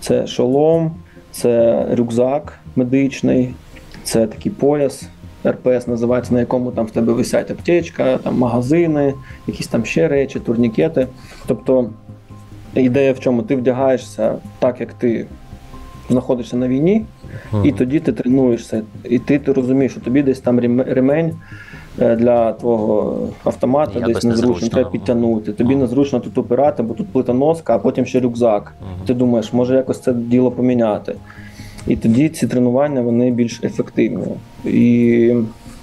це шолом, це рюкзак медичний, це такий пояс. РПС називається, на якому там в тебе висять аптечка, там магазини, якісь там ще речі, турнікети. Тобто Ідея в чому? Ти вдягаєшся так, як ти знаходишся на війні, і тоді ти тренуєшся. І ти ти розумієш, що тобі десь там ремень е, для твого автомата Якось десь незручно, треба підтягнути. Тобі незручно тут опирати, бо тут плита носка, а потім ще рюкзак. Ти думаєш, може якось це діло поміняти. І тоді ці тренування вони більш ефективні. І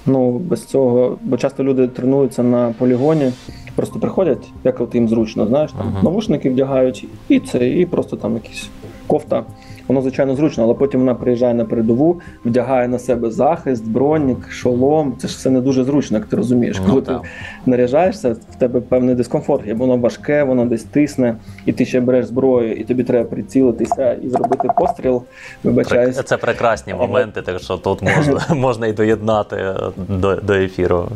ну, без цього, бо часто люди тренуються на полігоні просто приходять, як от їм зручно, знаєш, там uh-huh. навушники вдягають, і це, і просто там якісь кофта. Воно, звичайно, зручно, але потім вона приїжджає на передову, вдягає на себе захист, бронік, шолом. Це ж все не дуже зручно, як ти розумієш. Ну, Коли так. ти наряжаєшся, в тебе певний дискомфорт, є воно важке, воно десь тисне, і ти ще береш зброю, і тобі треба прицілитися і зробити постріл. Вибачаюсь. Це прекрасні моменти, так що тут можна можна і доєднати до, до ефіру.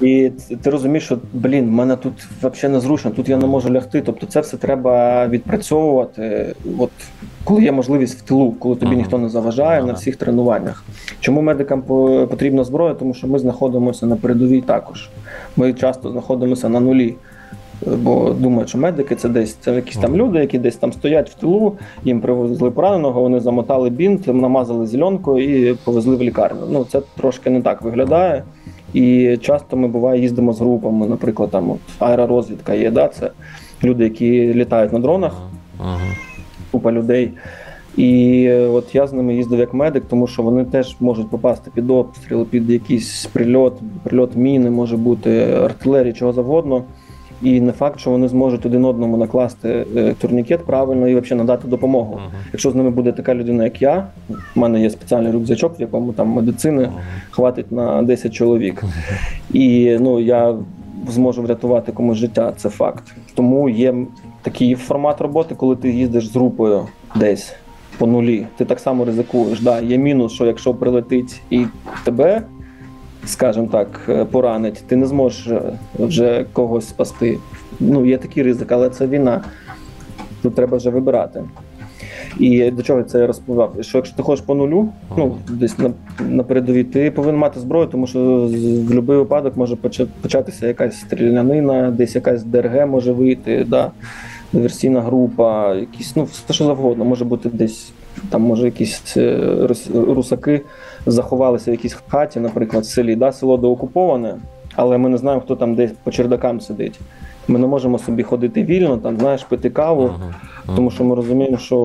І ти розумієш, що блін, мене тут взагалі незручно, тут я не можу лягти. Тобто це все треба відпрацьовувати. От коли є можливість в тилу, коли тобі ніхто не заважає на всіх тренуваннях. Чому медикам потрібна зброя? Тому що ми знаходимося на передовій також. Ми часто знаходимося на нулі. Бо думають, що медики це десь це якісь там люди, які десь там стоять в тилу, їм привезли пораненого, вони замотали бінт, намазали зеленкою і повезли в лікарню. Ну це трошки не так виглядає. І часто ми буває їздимо з групами, наприклад, там от, аеророзвідка є, да, це люди, які літають на дронах, група людей. І от я з ними їздив як медик, тому що вони теж можуть попасти під обстріл, під якийсь прильот, прильот міни, може бути артилерії, чого завгодно. І не факт, що вони зможуть один одному накласти е, турнікет правильно і взагалі надати допомогу. Uh -huh. Якщо з ними буде така людина, як я, в мене є спеціальний рюкзачок, в якому там медицини uh -huh. хватить на 10 чоловік. Uh -huh. І ну я зможу врятувати комусь життя, це факт. Тому є такий формат роботи, коли ти їздиш з групою десь по нулі. Ти так само ризикуєш. Да, Є мінус, що якщо прилетить і тебе скажімо так, е, поранить, ти не зможеш е, вже когось спасти. Ну, є такий ризик, але це війна. Тут треба вже вибирати. І до чого це я розповідав? Що якщо ти ходиш по нулю, ну десь на на передовій, ти повинен мати зброю, тому що в будь-який випадок може початися якась стрілянина, десь якась ДРГ може вийти, да, диверсійна група, якісь ну все що завгодно, може бути десь там, може, якісь е, русаки заховалися в якійсь хаті, наприклад, в селі. Да, Село доокуповане, але ми не знаємо, хто там десь по чердакам сидить. Ми не можемо собі ходити вільно, там, знаєш, пити каву, uh -huh. тому що ми розуміємо, що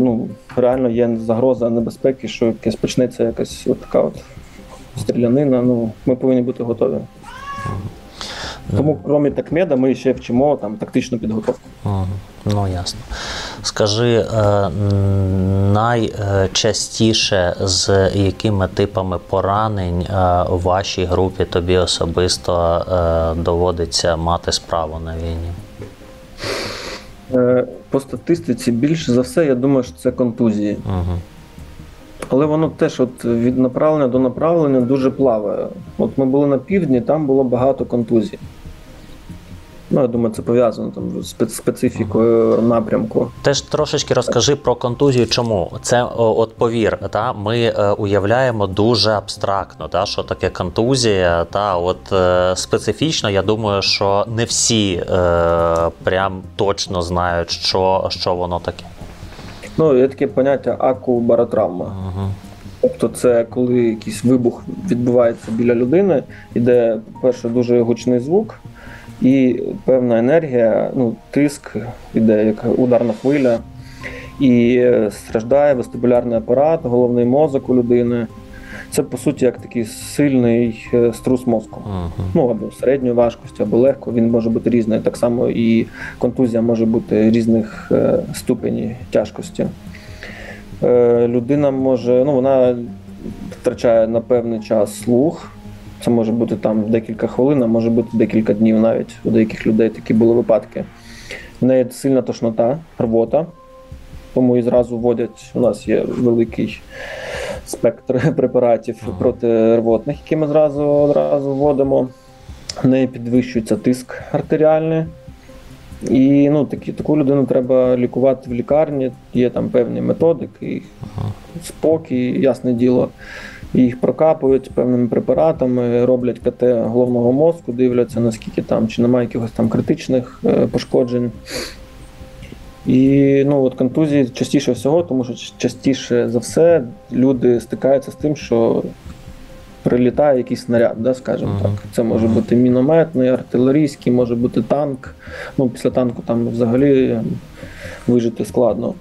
ну, реально є загроза небезпеки, що якесь почнеться якась от така от стрілянина. Ну, Ми повинні бути готові. Тому, крім такмеда, ми ще вчимо там тактичну підготовку. Ну, ясно. Скажи, е, найчастіше з якими типами поранень е, у вашій групі тобі особисто е, доводиться мати справу на війні? По статистиці, більше за все, я думаю, що це контузії. Угу. Але воно теж от від направлення до направлення дуже плаває. От ми були на півдні, там було багато контузій. Ну, я думаю, це пов'язано там з специфікою напрямку. Теж трошечки розкажи про контузію. Чому це от повір, та ми е, уявляємо дуже абстрактно, та що таке контузія. Та от е, специфічно, я думаю, що не всі е, прям точно знають, що, що воно таке. Ну, є таке поняття акубаротравма. Угу. Тобто, це коли якийсь вибух відбувається біля людини, іде, по-перше, дуже гучний звук, і певна енергія, ну, тиск, іде як ударна хвиля, і е, страждає вестибулярний апарат, головний мозок у людини. Це по суті як такий сильний е, струс мозку. Угу. Ну або середньої важкості, або легко. Він може бути різний. Так само і контузія може бути різних е, ступенів тяжкості. Людина може, ну вона втрачає на певний час слух. Це може бути там декілька хвилин, а може бути декілька днів навіть. У деяких людей такі були випадки. В неї сильна тошнота, рвота, тому і зразу вводять. У нас є великий спектр препаратів протирвотних, які ми зразу одразу вводимо. В неї підвищується тиск артеріальний. І ну, такі, таку людину треба лікувати в лікарні. Є там певні методики, спокій, ясне діло. Їх прокапують певними препаратами, роблять КТ головного мозку, дивляться, наскільки там, чи немає якихось там критичних е, пошкоджень. І ну, от контузії частіше всього, тому що частіше за все люди стикаються з тим, що прилітає якийсь снаряд, да, скажімо так. Це може бути мінометний, артилерійський, може бути танк. Ну, після танку там взагалі вижити складно.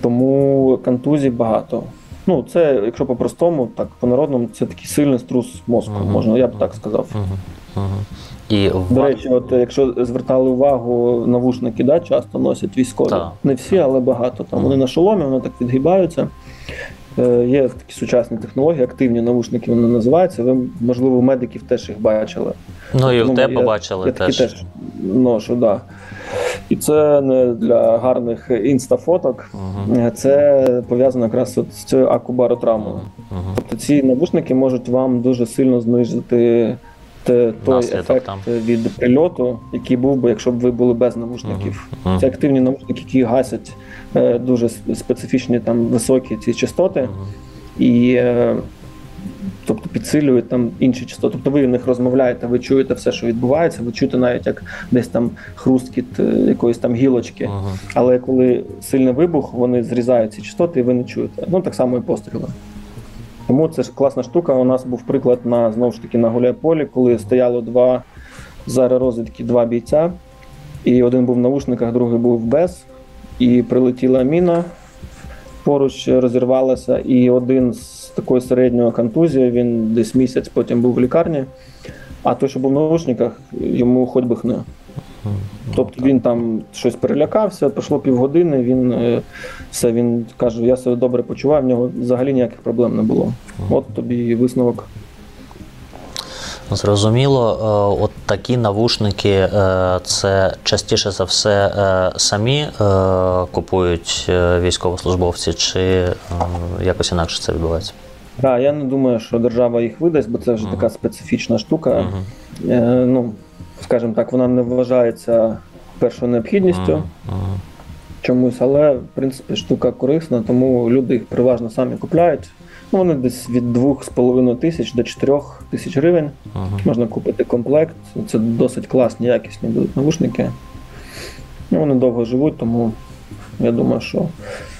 Тому контузій багато. Ну, це, якщо по-простому, так, по-народному, це такий сильний струс мозку, Мгм. можна, я б так сказав. Угу. Угу. І До речі, от якщо звертали увагу, навушники да, часто носять військові. Так. Не всі, але багато. Там вони на шоломі, вони так відгибаються. Е, Є такі сучасні технології, активні навушники вони називаються. Ви, можливо, медиків теж їх бачили. ну і в тебе я- бачили я такі теж. теж ношу, да. І це не для гарних інстафоток. Е, це пов'язано якраз от з цією акубаротравмою. Угу. Тобто ці навушники можуть вам дуже сильно знизити те- той Наслідок ефект там. від прильоту, який був би, якщо б ви були без навушників. Мгм. Це активні навушники, які гасять е, дуже специфічні там високі ці частоти і е, тобто підсилюють там інші частоти. Тобто ви в них розмовляєте, ви чуєте все, що відбувається, ви чуєте навіть як десь там хрусткіт е, якоїсь там гілочки. Угу. Але коли сильний вибух, вони зрізають ці частоти, і ви не чуєте. Ну так само і постріли. Тому це ж класна штука. У нас був приклад на знову ж таки на Гуляйполі, коли стояло два з аеророзвідки, два бійця, і один був в наушниках, другий був без. І прилетіла міна, поруч розірвалася, і один з такою середньою контузією, він десь місяць потім був в лікарні. А той, що був в наушниках, йому хоч би хне. Тобто він там щось перелякався, пройшло півгодини, він е, все, він каже, я себе добре почуваю, в нього взагалі ніяких проблем не було. От тобі висновок. Зрозуміло, Е, от такі навушники е, це частіше за все е, самі купують військовослужбовці, чи е, якось інакше це відбувається? Так, я не думаю, що держава їх видасть, бо це вже Мгм. така специфічна штука. Е, ну, скажімо так, вона не вважається першою необхідністю. Мгм. чомусь, але в принципі штука корисна, тому люди їх переважно самі купляють. Ну, вони десь від 2,5 тисяч до 4 тисяч гривень. Мгм. Можна купити комплект. Це досить класні, якісні будуть навушники. Ну, вони довго живуть, тому я думаю, що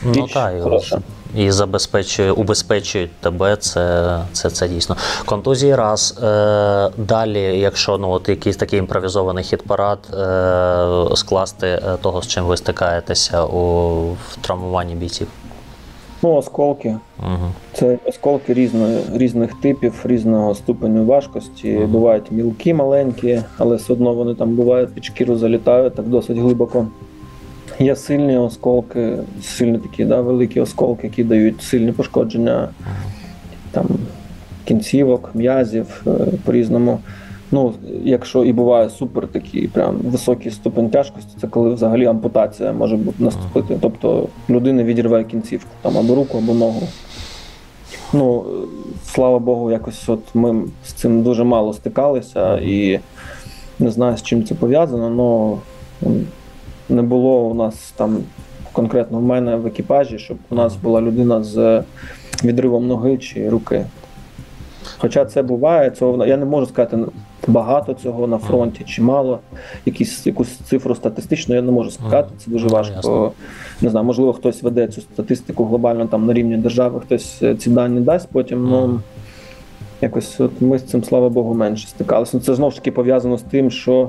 Ну так, хороша. і забезпечує, убезпечують тебе, це, це, це дійсно. Контузії раз. Е, далі, якщо ну, от якийсь такий імпровізований хіт-парад, е, скласти е, того, з чим ви стикаєтеся у в травмуванні бійців. Ну, осколки. Угу. Це осколки різної, різних типів, різного ступеню важкості. Мгм. Бувають мілкі, маленькі, але все одно вони там бувають під шкіру залітають так досить глибоко. Є сильні осколки, сильні такі, да, великі осколки, які дають сильні пошкодження там, кінцівок, м'язів е, по-різному. Ну, якщо і буває супер такий прям високий ступень тяжкості, це коли взагалі ампутація може бути наступити. Тобто людина відірве кінцівку там або руку, або ногу. Ну, слава Богу, якось от ми з цим дуже мало стикалися і не знаю, з чим це пов'язано, але не було у нас там конкретно в мене в екіпажі, щоб у нас була людина з відривом ноги чи руки. Хоча це буває, цього я не можу сказати багато цього на фронті чи мало. Якісь якусь цифру статистичну я не можу сказати. Це дуже важко. Не знаю, можливо, хтось веде цю статистику глобально там на рівні держави, хтось е, ці дані дасть потім. Ну якось от ми з цим, слава Богу, менше стикалися. Ну, Це знову ж таки пов'язано з тим, що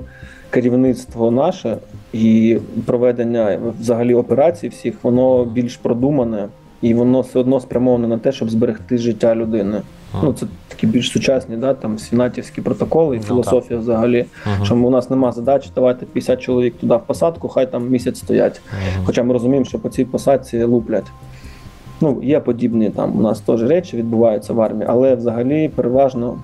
керівництво наше і проведення взагалі операцій всіх, воно більш продумане. І воно все одно спрямоване на те, щоб зберегти життя людини. Ну це такі більш сучасні, да, там сенатівські протоколи і Ну, філософія взагалі. Угу. Що у нас нема задачі давати 50 чоловік туди в посадку, хай там місяць стоять. Угу. Хоча ми розуміємо, що по цій посадці луплять. Ну, є подібні там у нас теж речі відбуваються в армії, але взагалі переважно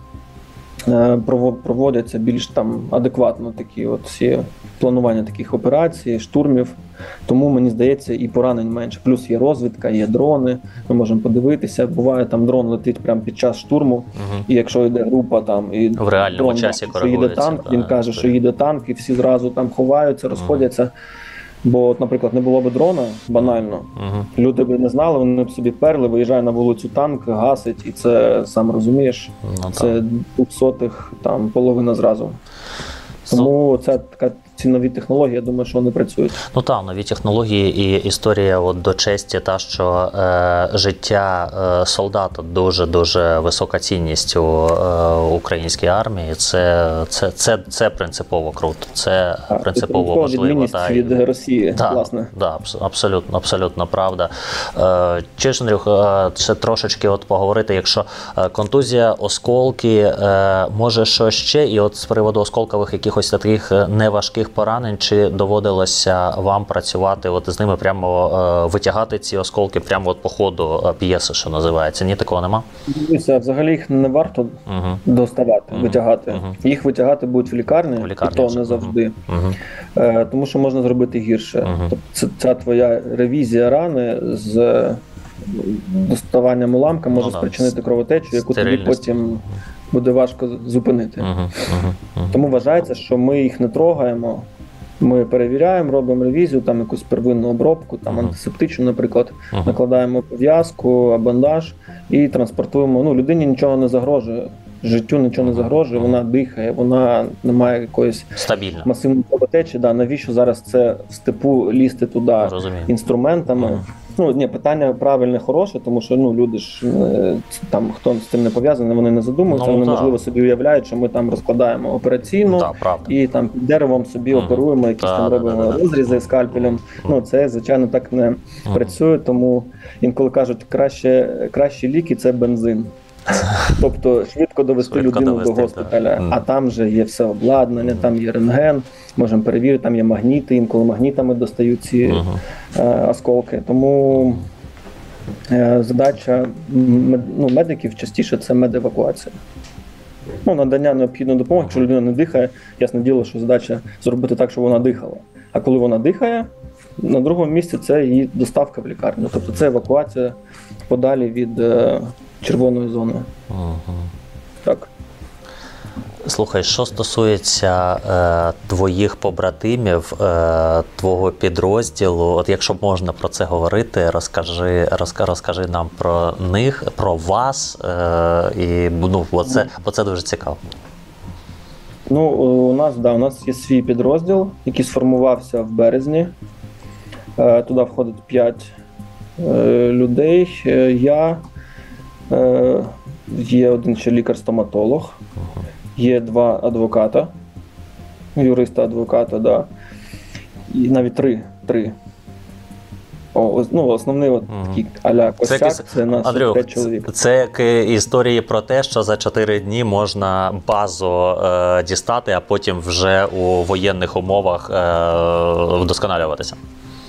проводяться більш там адекватно такі от всі планування таких операцій, штурмів. Тому мені здається, і поранень менше. Плюс є розвідка, є дрони. Ми можемо подивитися. Буває там дрон летить прямо під час штурму. Мгм. І якщо йде група там і В реальному дрон часі що їде танк, він каже, що їде танк, і всі зразу там ховаються, розходяться. Бо, от, наприклад, не було б дрона банально. Мгм. Люди б не знали, вони б собі перли, виїжджає на вулицю танк, гасить, і це сам розумієш. Ну. Це двохсотих там половина зразу. Тому це така ці нові технології, я думаю, що вони працюють. Ну так, нові технології і історія от до честі, та що е, життя е, солдата дуже дуже висока цінність у е, українській армії. Це, це, це, це принципово круто. Це Так, принципово це важливо. та, від Росії, Да, власне. да, абс- абсолютно, абсолютно правда. Е, Чуєш, е, ще трошечки от поговорити, якщо е, контузія, осколки, е, може що ще, і от з приводу осколкових якихось таких е, неважких поранень, чи доводилося вам працювати от з ними прямо е, витягати ці осколки прямо от по ходу е, п'єси, що називається? Ні, такого нема? Дивіться, взагалі їх не варто Угу. доставати, Мгм. витягати. Мгм. Їх витягати будуть в лікарні, В лікарні і то не завжди. Угу. Е, тому що можна зробити гірше. Тобто це, ця твоя ревізія рани з е, доставанням уламка може Ну да, спричинити кровотечу, яку тобі потім буде важко зупинити. Тому вважається, що ми їх не трогаємо. Ми перевіряємо, робимо ревізію, там якусь первинну обробку, там антисептичну, наприклад, накладаємо пов'язку, бандаж і транспортуємо. Ну, людині нічого не загрожує, життю нічого не загрожує, вона дихає, вона не має якоїсь Стабільно. масивної кровотечі. Да, навіщо зараз це в степу лізти туди Розумію. інструментами? Ну ні, питання правильне, хороше, тому що ну люди ж е, там хто з цим не пов'язаний, вони не задумуються. Ну, вони можливо собі уявляють, що ми там розкладаємо операційну Так, і там під деревом собі mm. оперуємо, якісь Да, там робимо розрізи скальпелем. Ну це звичайно так не mm. працює. Тому інколи кажуть, краще кращі ліки це бензин. Тобто швидко довести Швидко людину довести, до госпіталя, так. А там же є все обладнання, там є рентген, можемо перевірити, там є магніти, інколи магнітами достають ці е, осколки. Тому е, задача ну, медиків частіше це медевакуація. Ну, надання необхідної допомоги, якщо людина не дихає, ясне діло, що задача зробити так, щоб вона дихала. А коли вона дихає, на другому місці це її доставка в лікарню. Тобто це евакуація подалі від е, червоної зони. Так. Слухай, що стосується е, твоїх побратимів, е, твого підрозділу, от якщо можна про це говорити, розкажи, розка, розкажи нам про них, про вас, е, і ну, бо це, бо це дуже цікаво. Ну, у нас, да, у нас є свій підрозділ, який сформувався в березні. Е, Туди входить 5 людей. Е, Я е, є один ще лікар-стоматолог, є два адвоката, юриста-адвоката, да. І навіть три. три. О, ну, основний от такий аля косяк, це, це наш Андрюх, п'ять чоловік. Це, це як е, історії про те, що за 4 дні можна базу е, дістати, а потім вже у воєнних умовах е, вдосконалюватися.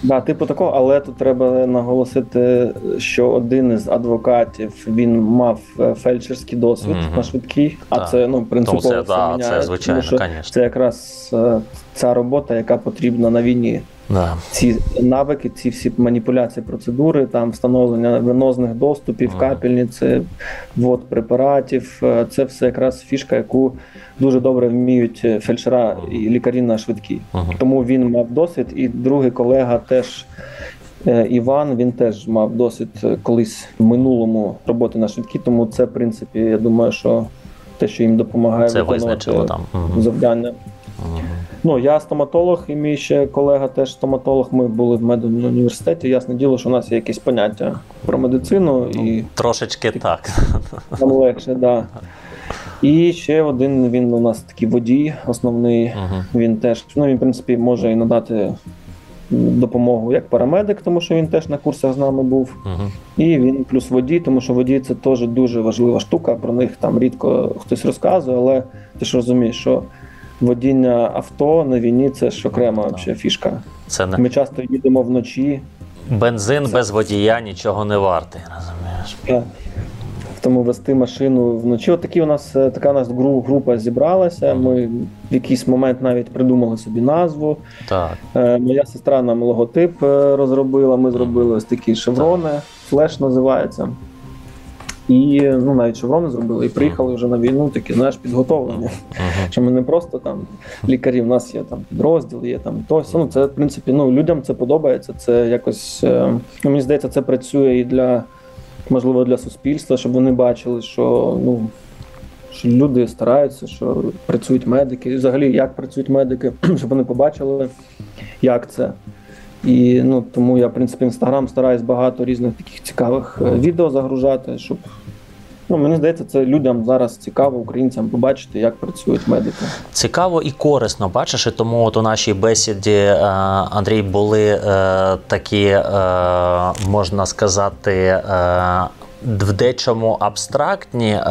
Да, типу такого, але тут треба наголосити, що один із адвокатів він мав е, фельдшерський досвід Мгм. на швидкій, а да. це ну принципово Тому це, все да, міняє, це звичайно, тому що це якраз е, ця робота, яка потрібна на війні. Да. Ці навики, ці всі маніпуляції, процедури, там встановлення венозних доступів, Мгм. капельниці, ввод препаратів. е, Це все якраз фішка, яку дуже добре вміють е, фельдшера і лікарі на швидкій. Мгм. Тому він мав досвід, і другий колега теж. е, Іван він теж мав досвід колись в минулому роботи на швидкі, тому це, в принципі, я думаю, що те, що їм допомагає Це виконувати визначило там. Завдання. Ну, я стоматолог, і мій ще колега теж стоматолог. Ми були в медичному університеті. Ясне діло, що у нас є якісь поняття про медицину, і Трошечки так. нам легше, да. І ще один він у нас такий водій, основний. Мгм. Він теж, ну він, в принципі, може і надати допомогу як парамедик, тому що він теж на курсах з нами був. Мгм. І він плюс водій, тому що водій це теж дуже важлива штука. Про них там рідко хтось розказує, але ти ж розумієш, що водіння авто на війні це ж окрема Так. вообще фішка. Це не Ми часто їдемо вночі, бензин без водія нічого не вартий, розумієш? е, тому вести машину вночі. От такі у нас е, така у нас гру- група зібралася. Ми в якийсь момент навіть придумали собі назву. Так. Е, Моя сестра нам логотип е, розробила. Ми зробили ось такі шеврони, флеш називається. І ну навіть шеврони зробили, і приїхали вже на війну, такі знаєш, підготовлені. Що ми не просто там лікарі, в нас є там підрозділ, є там тось. Ну це в принципі ну людям це подобається. Це якось е, ну, мені здається, це працює і для можливо для суспільства, щоб вони бачили, що ну. Що люди стараються, що працюють медики, і взагалі як працюють медики, щоб вони побачили, як це. І ну тому я, в принципі, інстаграм стараюсь багато різних таких цікавих е, відео загружати, щоб ну мені здається, це людям зараз цікаво, українцям побачити, як працюють медики. Цікаво і корисно, бачиш, і тому от у нашій бесіді е, Андрій були е, такі, е, можна сказати, е, в дечому абстрактні, е,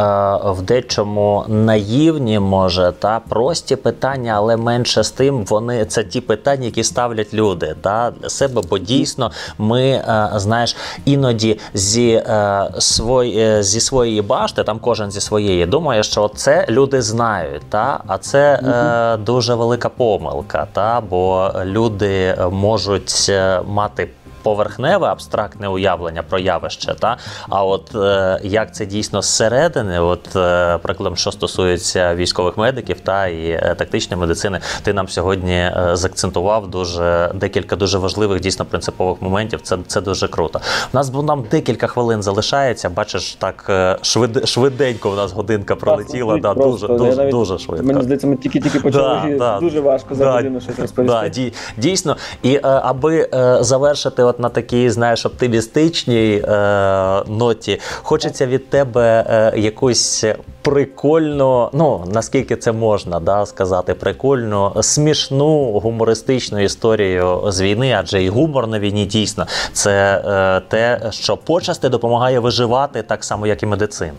в дечому наївні, може, та прості питання, але менше з тим, вони це ті питання, які ставлять люди та, для себе, бо дійсно ми, е, знаєш, іноді зі, е, свої, зі своєї башти, там кожен зі своєї, думає, що це люди знають, та, а це е, дуже велика помилка, та, бо люди можуть мати поверхневе абстрактне уявлення про явище, та а от е, як це дійсно зсередини, от е, прикладом, що стосується військових медиків та і е, тактичної медицини, ти нам сьогодні е, закцентував дуже декілька дуже важливих, дійсно принципових моментів. Це, це дуже круто. У нас бо нам декілька хвилин залишається. Бачиш, так е, швид, швиденько в нас годинка пролетіла. Да, дуже, Просто, я дуже, навіть- дуже швидко. Мені здається, ми тільки-тільки почали. і дуже важко за годину щось розповісти. Да, дій- дійсно. І аби завершити от на такій, знаєш, оптимістичній е, ноті, хочеться від тебе е, якусь прикольну, ну наскільки це можна да, сказати, прикольну, смішну гумористичну історію з війни, адже і гумор на війні дійсно це е, те, що почасти допомагає виживати так само, як і медицина.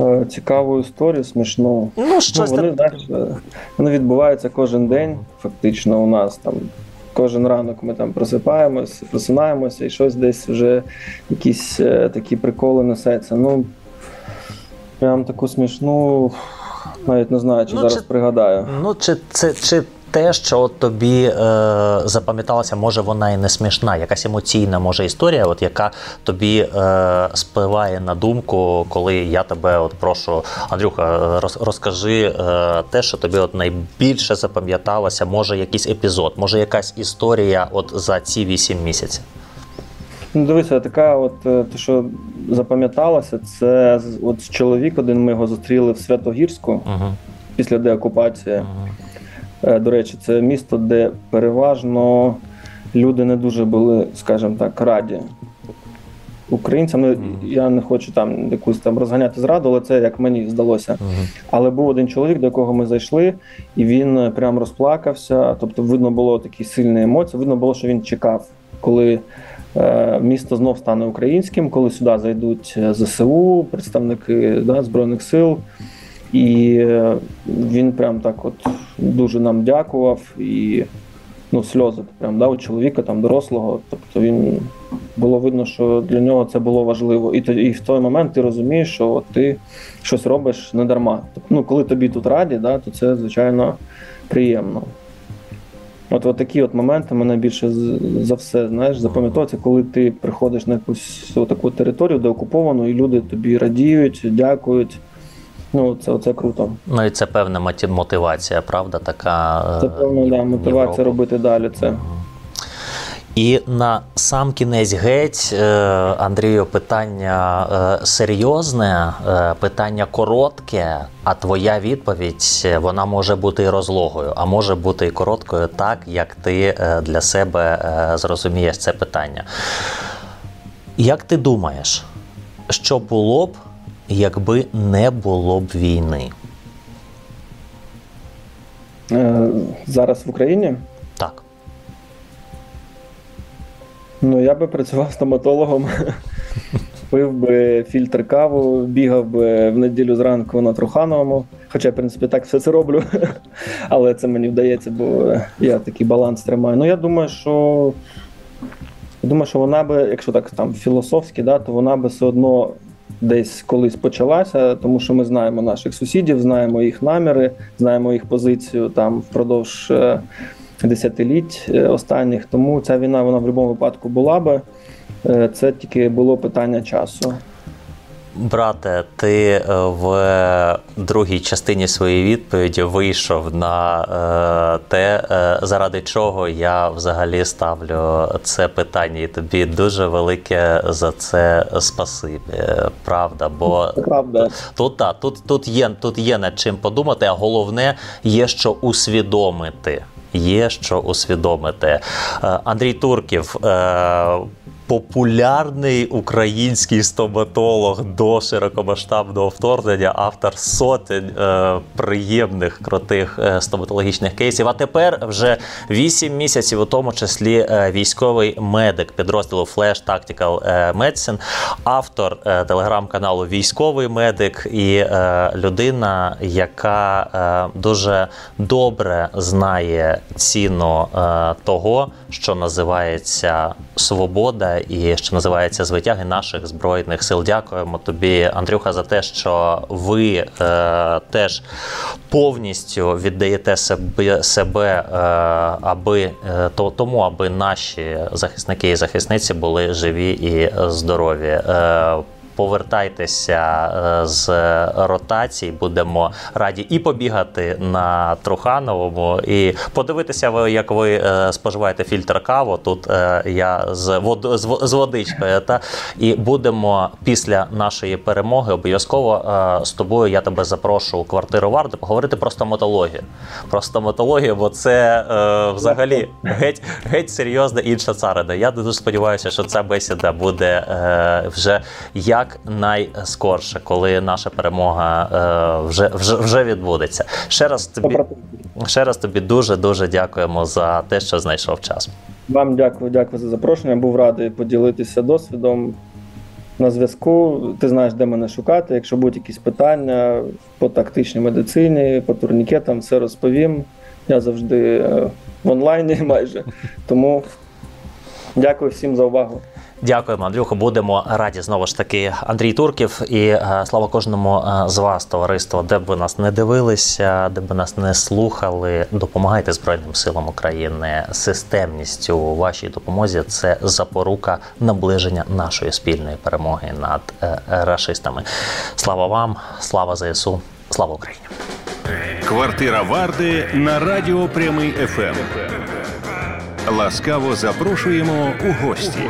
Е, Цікаву історію, смішну. Ну, Ну, щось вони, таке. знаєш, е, вони відбуваються кожен день, фактично, у нас там. Кожен ранок ми там просипаємось, просинаємося, і щось десь вже якісь е, такі приколи несеться. Ну, прям таку смішну, навіть не знаю, чи Ну, зараз чи- пригадаю. Ну, чи це чи те, що тобі е, запам'яталося, може вона і не смішна, якась емоційна може історія, от яка тобі е, спливає на думку, коли я тебе от прошу, Андрюха, роз, розкажи е, те, що тобі от найбільше запам'яталося, може якийсь епізод, може якась історія от за ці вісім місяців. Ну, дивися, така, от е, те, що запам'яталося, це от чоловік один ми його зустріли в Святогірську Угу. після деокупації. Е, До речі, це місто, де переважно люди не дуже були, скажімо так, раді українцям. Ну, Я не хочу там якусь там розганяти зраду, але це як мені здалося. Але був один чоловік, до якого ми зайшли, і він е, прям розплакався. Тобто, видно було такі сильні емоції. Видно було, що він чекав коли е, місто знов стане українським, коли сюди зайдуть ЗСУ, представники да, Збройних сил. І він прям так от дуже нам дякував і ну, сльози прям да, у чоловіка там дорослого. Тобто він було видно, що для нього це було важливо. І і в той момент ти розумієш, що от ти щось робиш не дарма. Тобто, ну, коли тобі тут раді, да, то це звичайно приємно. От, от такі от моменти мене більше за все знаєш, запам'ятовуються, коли ти приходиш на якусь таку територію, де окуповану, і люди тобі радіють, дякують. Ну, це це круто. Ну і це певна мотивація, правда? Така це певна да, мотивація Європу. робити далі це. І на сам кінець геть, е, Андрію, питання е, серйозне, е, питання коротке, а твоя відповідь вона може бути і розлогою, а може бути і короткою, так як ти для себе зрозумієш це питання. Як ти думаєш, що було б, якби не було б війни? Зараз в Україні? Так. Ну, я би працював стоматологом, пив би фільтр каву, бігав би в неділю зранку на Трухановому. Хоча, в принципі, так все це роблю. Але це мені вдається, бо я такий баланс тримаю. Ну, я думаю, що я думаю, що вона би, якщо так там філософськи, да, то вона би все одно десь колись почалася, тому що ми знаємо наших сусідів, знаємо їх наміри, знаємо їх позицію там впродовж е, десятиліть е, останніх. Тому ця війна вона в будь-якому випадку була би. Е, це тільки було питання часу. Брате, ти е, в другій частині своєї відповіді вийшов на те, заради чого я взагалі ставлю це питання, і тобі дуже велике за це спасибі. Правда, бо Правда. тут та, тут, тут є тут є над чим подумати, а головне є що усвідомити є що усвідомити. Е, Андрій Турків. Популярний український стоматолог до широкомасштабного вторгнення, автор сотень е, приємних крутих е, стоматологічних кейсів. А тепер вже 8 місяців, у тому числі е, військовий медик підрозділу Flash Tactical е, Medicine, автор е, телеграм-каналу Військовий медик і е, людина, яка дуже добре знає ціну того, що називається свобода і що називається звитяги наших збройних сил. Дякуємо тобі, Андрюха, за те, що ви е, теж повністю віддаєте себе себе, е, аби е, то тому, аби наші захисники і захисниці були живі і здорові. Е, повертайтеся е, з ротації. Будемо раді і побігати на Трухановому, і подивитися, як ви е, споживаєте фільтр каву. Тут е, я з вод з водичкою. Та і будемо після нашої перемоги обов'язково з тобою. Я тебе запрошу у квартиру Варди поговорити про стоматологію. Про стоматологію, бо це взагалі геть геть серйозна інша царина. Я дуже сподіваюся, що ця бесіда буде вже як як найскорше, коли наша перемога е, вже вже, вже відбудеться. Ще раз тобі ще раз тобі дуже дуже дякуємо за те, що знайшов час. Вам дякую, дякую за запрошення. Був радий поділитися досвідом. На зв'язку ти знаєш, де мене шукати. Якщо будуть якісь питання по тактичній медицині, по турнікетам, все розповім. Я завжди е, в онлайні майже. Тому дякую всім за увагу. Дякуємо, Андрюхо. Будемо раді знову ж таки. Андрій Турків і е, слава кожному е, з вас, товариство, де б ви нас не дивилися, де б нас не слухали. Допомагайте Збройним силам України системністю у вашій допомозі. Це запорука наближення нашої спільної перемоги над е, рашистами. Слава вам, слава ЗСУ, слава Україні. Квартира Варди на радіо Прямий ФМ. Ласкаво запрошуємо у гості.